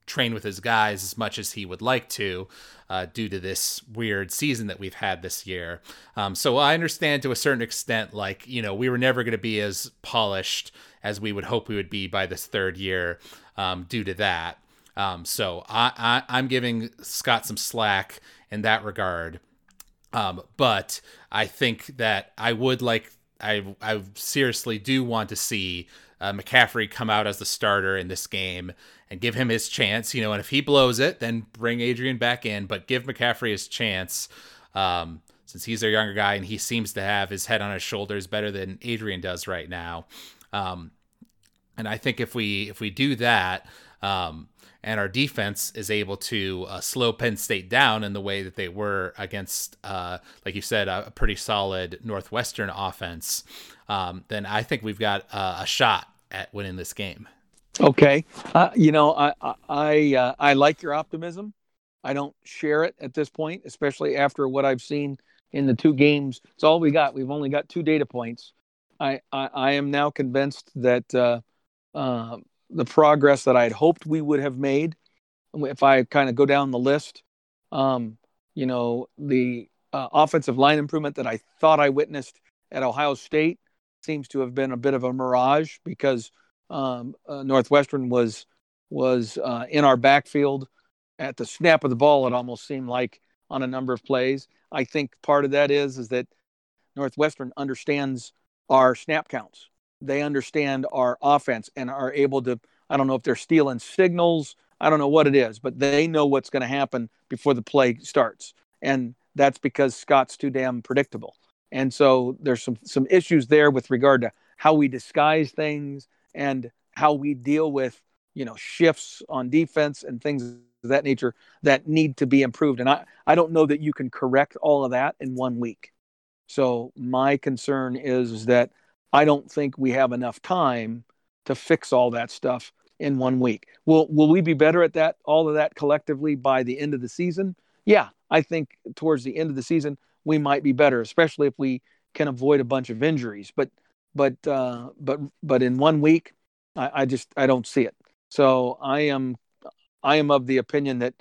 train with his guys as much as he would like to uh, due to this weird season that we've had this year. Um, so I understand to a certain extent, like, you know, we were never going to be as polished as we would hope we would be by this third year um, due to that. Um, so I, I, am giving Scott some slack in that regard. Um, but I think that I would like, I, I seriously do want to see uh, McCaffrey come out as the starter in this game and give him his chance. You know, and if he blows it, then bring Adrian back in, but give McCaffrey his chance. Um, since he's our younger guy and he seems to have his head on his shoulders better than Adrian does right now. Um, and I think if we if we do that, um, and our defense is able to uh, slow Penn State down in the way that they were against, uh, like you said, a, pretty solid Northwestern offense, um, then I think we've got uh, a shot at winning this game. Okay, uh, you know, I I uh, I like your optimism. I don't share it at this point, especially after what I've seen in the two games. It's all we got. We've only got two data points. I I, I am now convinced that uh, uh, the progress that I had hoped we would have made, if I kind of go down the list, um, you know, the uh, offensive line improvement that I thought I witnessed at Ohio State seems to have been a bit of a mirage because um, uh, Northwestern was was uh, in our backfield at the snap of the ball. It almost seemed like on a number of plays. I think part of that is is that Northwestern understands our snap counts. They understand our offense and are able to. I don't know if they're stealing signals. I don't know what it is, but they know what's going to happen before the play starts, and that's because Scott's too damn predictable. And so there's some some issues there with regard to how we disguise things and how we deal with you know shifts on defense and things of that nature that need to be improved and i i don't know that you can correct all of that in one week so my concern is that i don't think we have enough time to fix all that stuff in one week. Will will we be better at that all of that collectively by the end of the season? Yeah i think towards the end of the season we might be better especially if we can avoid a bunch of injuries. But but uh, but but in one week, I, I just I don't see it. So I am I am of the opinion that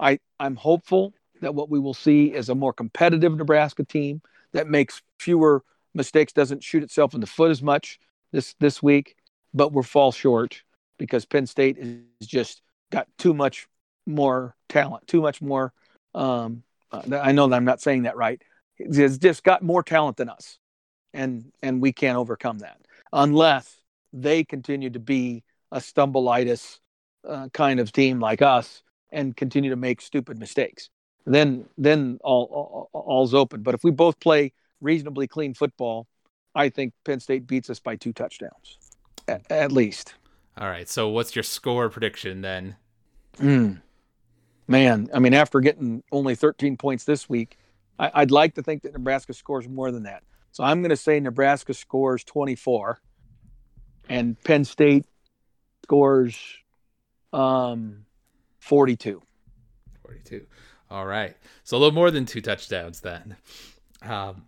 I I'm hopeful that what we will see is a more competitive Nebraska team that makes fewer mistakes, doesn't shoot itself in the foot as much this this week, but we'll fall short because Penn State is just got too much more talent, too much more. Um, uh, I know that I'm not saying that right. It's just got more talent than us and and we can't overcome that unless they continue to be a stumbleitis uh, kind of team like us and continue to make stupid mistakes. Then then all, all all's open. But if we both play reasonably clean football, I think Penn State beats us by two touchdowns, at, at least. All right. So what's your score prediction then? Mm. Man, I mean, after getting only 13 points this week, I, I'd like to think that Nebraska scores more than that. So I'm going to say Nebraska scores 24 and Penn State scores um, 42. 42. All right. So a little more than two touchdowns then. Um,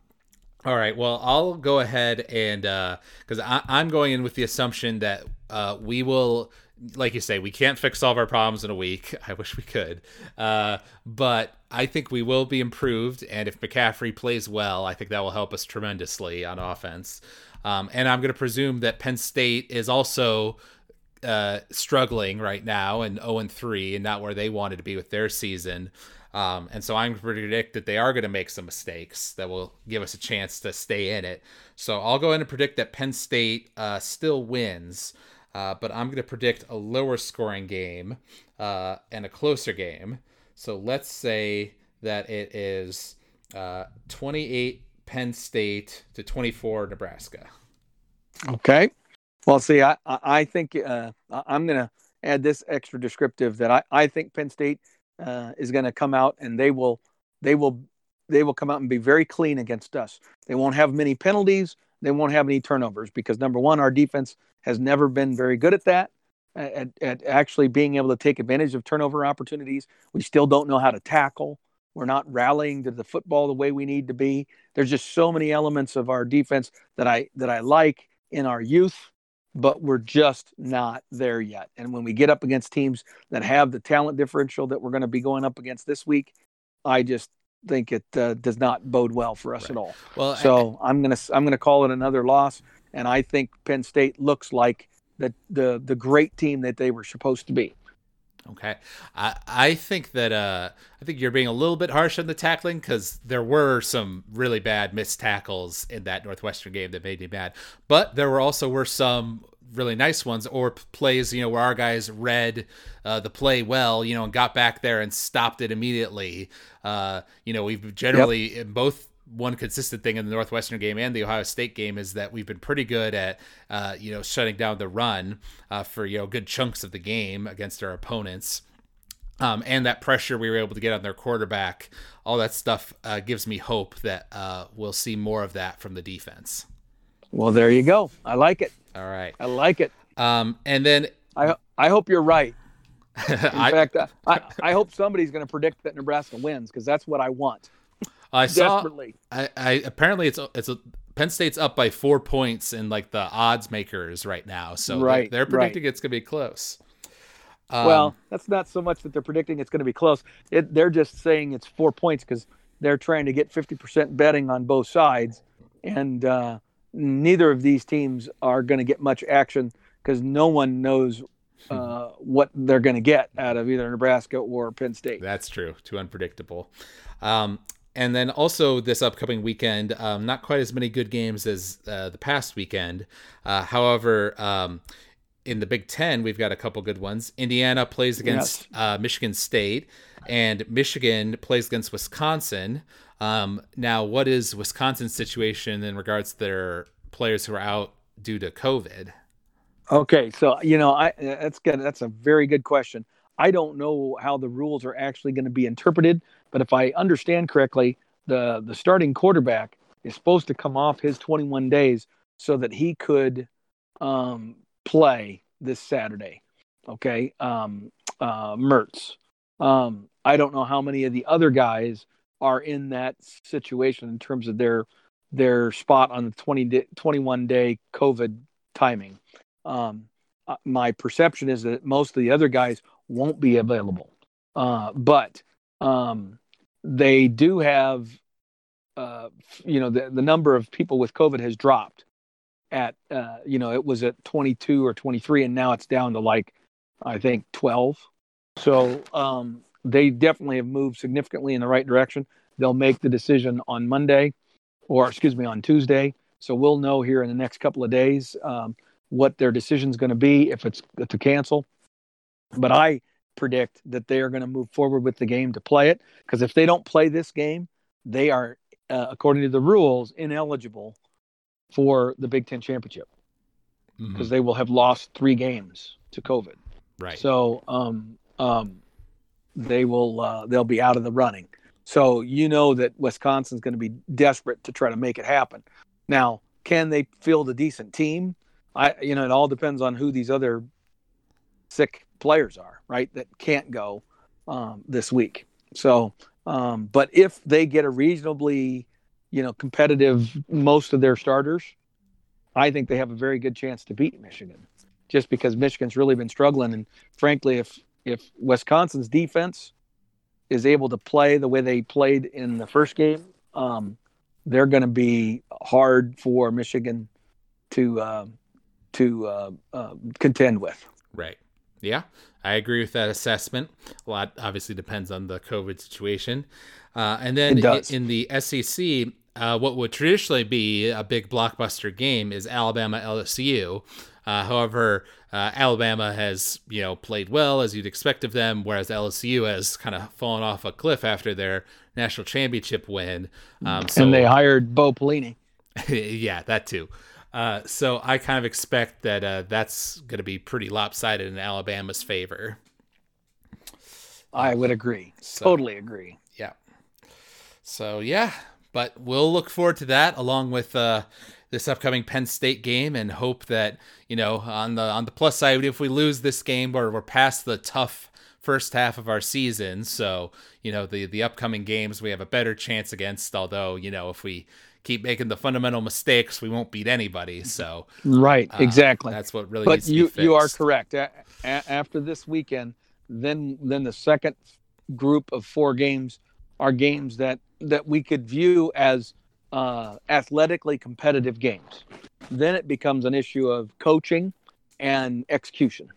all right. Well, I'll go ahead and because uh, I'm going in with the assumption that uh, we will like you say, we can't fix all of our problems in a week. I wish we could. Uh, but I think we will be improved. And if McCaffrey plays well, I think that will help us tremendously on offense. Um, and I'm going to presume that Penn State is also uh, struggling right now and 0 and 3 and not where they wanted to be with their season. Um, and so I'm predict that they are going to make some mistakes that will give us a chance to stay in it. So I'll go ahead and predict that Penn State uh, still wins. Uh, but I'm going to predict a lower scoring game uh, and a closer game. So let's say that it is uh, 28 Penn State to 24 Nebraska. Okay. Well, see, I I think uh, I'm going to add this extra descriptive that I, I think Penn State uh, is going to come out and they will they will they will come out and be very clean against us. They won't have many penalties. They won't have any turnovers because number one, our defense has never been very good at that, at, at actually being able to take advantage of turnover opportunities. We still don't know how to tackle. We're not rallying to the football the way we need to be. There's just so many elements of our defense that I that I like in our youth, but we're just not there yet. And when we get up against teams that have the talent differential that we're going to be going up against this week, I just think it uh, does not bode well for us right. at all. Well, so I, I'm gonna I'm gonna call it another loss, and I think Penn State looks like the the the great team that they were supposed to be. Okay, I I think that uh I think you're being a little bit harsh on the tackling because there were some really bad missed tackles in that Northwestern game that made me mad, but there were also were some really nice ones or plays you know where our guys read uh, the play well you know and got back there and stopped it immediately. Uh, you know we've generally yep. in both one consistent thing in the Northwestern game and the Ohio State game is that we've been pretty good at, uh, you know, shutting down the run uh, for you know good chunks of the game against our opponents. Um, and that pressure we were able to get on their quarterback, all that stuff uh, gives me hope that uh, we'll see more of that from the defense. Well, there you go. I like it. All right. I like it. Um, and then I I hope you're right. In I, fact, I, I hope somebody's going to predict that Nebraska wins because that's what I want. I saw. I, I apparently it's it's a, Penn State's up by four points in like the odds makers right now, so right, they're, they're predicting right. it's going to be close. Um, well, that's not so much that they're predicting it's going to be close. It, they're just saying it's four points because they're trying to get 50% betting on both sides, and uh, neither of these teams are going to get much action because no one knows uh, what they're going to get out of either Nebraska or Penn State. That's true. Too unpredictable. Um, and then also this upcoming weekend, um, not quite as many good games as uh, the past weekend. Uh, however, um, in the Big Ten, we've got a couple good ones. Indiana plays against yes. uh, Michigan State, and Michigan plays against Wisconsin. Um, now, what is Wisconsin's situation in regards to their players who are out due to COVID? Okay, so you know, I that's good. That's a very good question. I don't know how the rules are actually going to be interpreted, but if I understand correctly, the the starting quarterback is supposed to come off his 21 days so that he could um, play this Saturday. Okay, um, uh, Mertz. Um, I don't know how many of the other guys are in that situation in terms of their their spot on the 20 day, 21 day COVID timing. Um, uh, my perception is that most of the other guys won't be available. Uh, but um, they do have, uh, you know, the, the number of people with COVID has dropped at, uh, you know, it was at 22 or 23, and now it's down to like, I think 12. So um, they definitely have moved significantly in the right direction. They'll make the decision on Monday, or excuse me, on Tuesday. So we'll know here in the next couple of days um, what their decision is going to be if it's to cancel but I predict that they are going to move forward with the game to play it because if they don't play this game, they are, uh, according to the rules, ineligible for the Big Ten championship because mm-hmm. they will have lost three games to COVID. Right. So, um, um, they will uh, they'll be out of the running. So you know that Wisconsin's going to be desperate to try to make it happen. Now, can they field a decent team? I you know it all depends on who these other sick players are, right? That can't go um, this week. So, um, but if they get a reasonably, you know, competitive most of their starters, I think they have a very good chance to beat Michigan, just because Michigan's really been struggling. And frankly, if if Wisconsin's defense is able to play the way they played in the first game, um, they're going to be hard for Michigan to uh, to uh, uh, contend with. Right. Yeah, I agree with that assessment. A lot obviously depends on the COVID situation. Uh, and then in, the SEC, uh, what would traditionally be a big blockbuster game is Alabama LSU. Uh, however, uh, Alabama has you know played well as you'd expect of them, whereas LSU has kind of fallen off a cliff after their national championship win. Um, so, and they hired Bo Pelini. yeah, that too. Uh, so I kind of expect that uh, that's going to be pretty lopsided in Alabama's favor. I would agree. So, totally agree. Yeah. So yeah, but we'll look forward to that along with uh, this upcoming Penn State game and hope that you know on the on the plus side, if we lose this game or we're past the tough first half of our season. So, you know, the the upcoming games we have a better chance against. Although, you know, if we keep making the fundamental mistakes, we won't beat anybody. So, right, uh, exactly. That's what really. But you you are correct. A- a- after this weekend, then then the second group of four games are games that that we could view as uh, athletically competitive games. Then it becomes an issue of coaching and execution.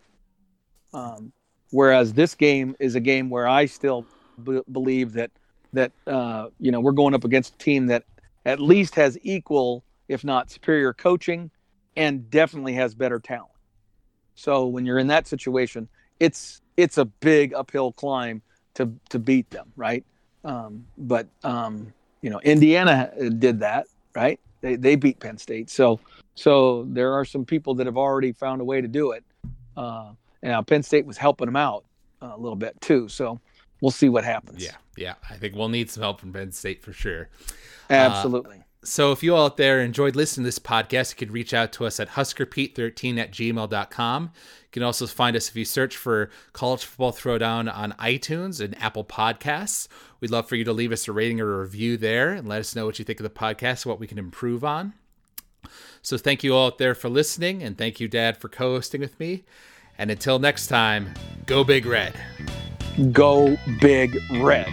Um, whereas this game is a game where I still b- believe that that uh, you know we're going up against a team that at least has equal, if not superior, coaching, and definitely has better talent. So when you're in that situation, it's it's a big uphill climb to to beat them, right? Um, but um, you know, Indiana did that, right? They they beat Penn State, so so there are some people that have already found a way to do it. Uh, and Penn State was helping them out a little bit too. So we'll see what happens. Yeah, yeah. I think we'll need some help from Penn State for sure. Absolutely. Uh, so if you all out there enjoyed listening to this podcast, you could reach out to us at huskerpete13 at gmail.com. You can also find us if you search for College Football Throwdown on iTunes and Apple Podcasts. We'd love for you to leave us a rating or a review there and let us know what you think of the podcast, what we can improve on. So thank you all out there for listening, and thank you, Dad, for co hosting with me. And until next time, go Big Red. Go Big Red.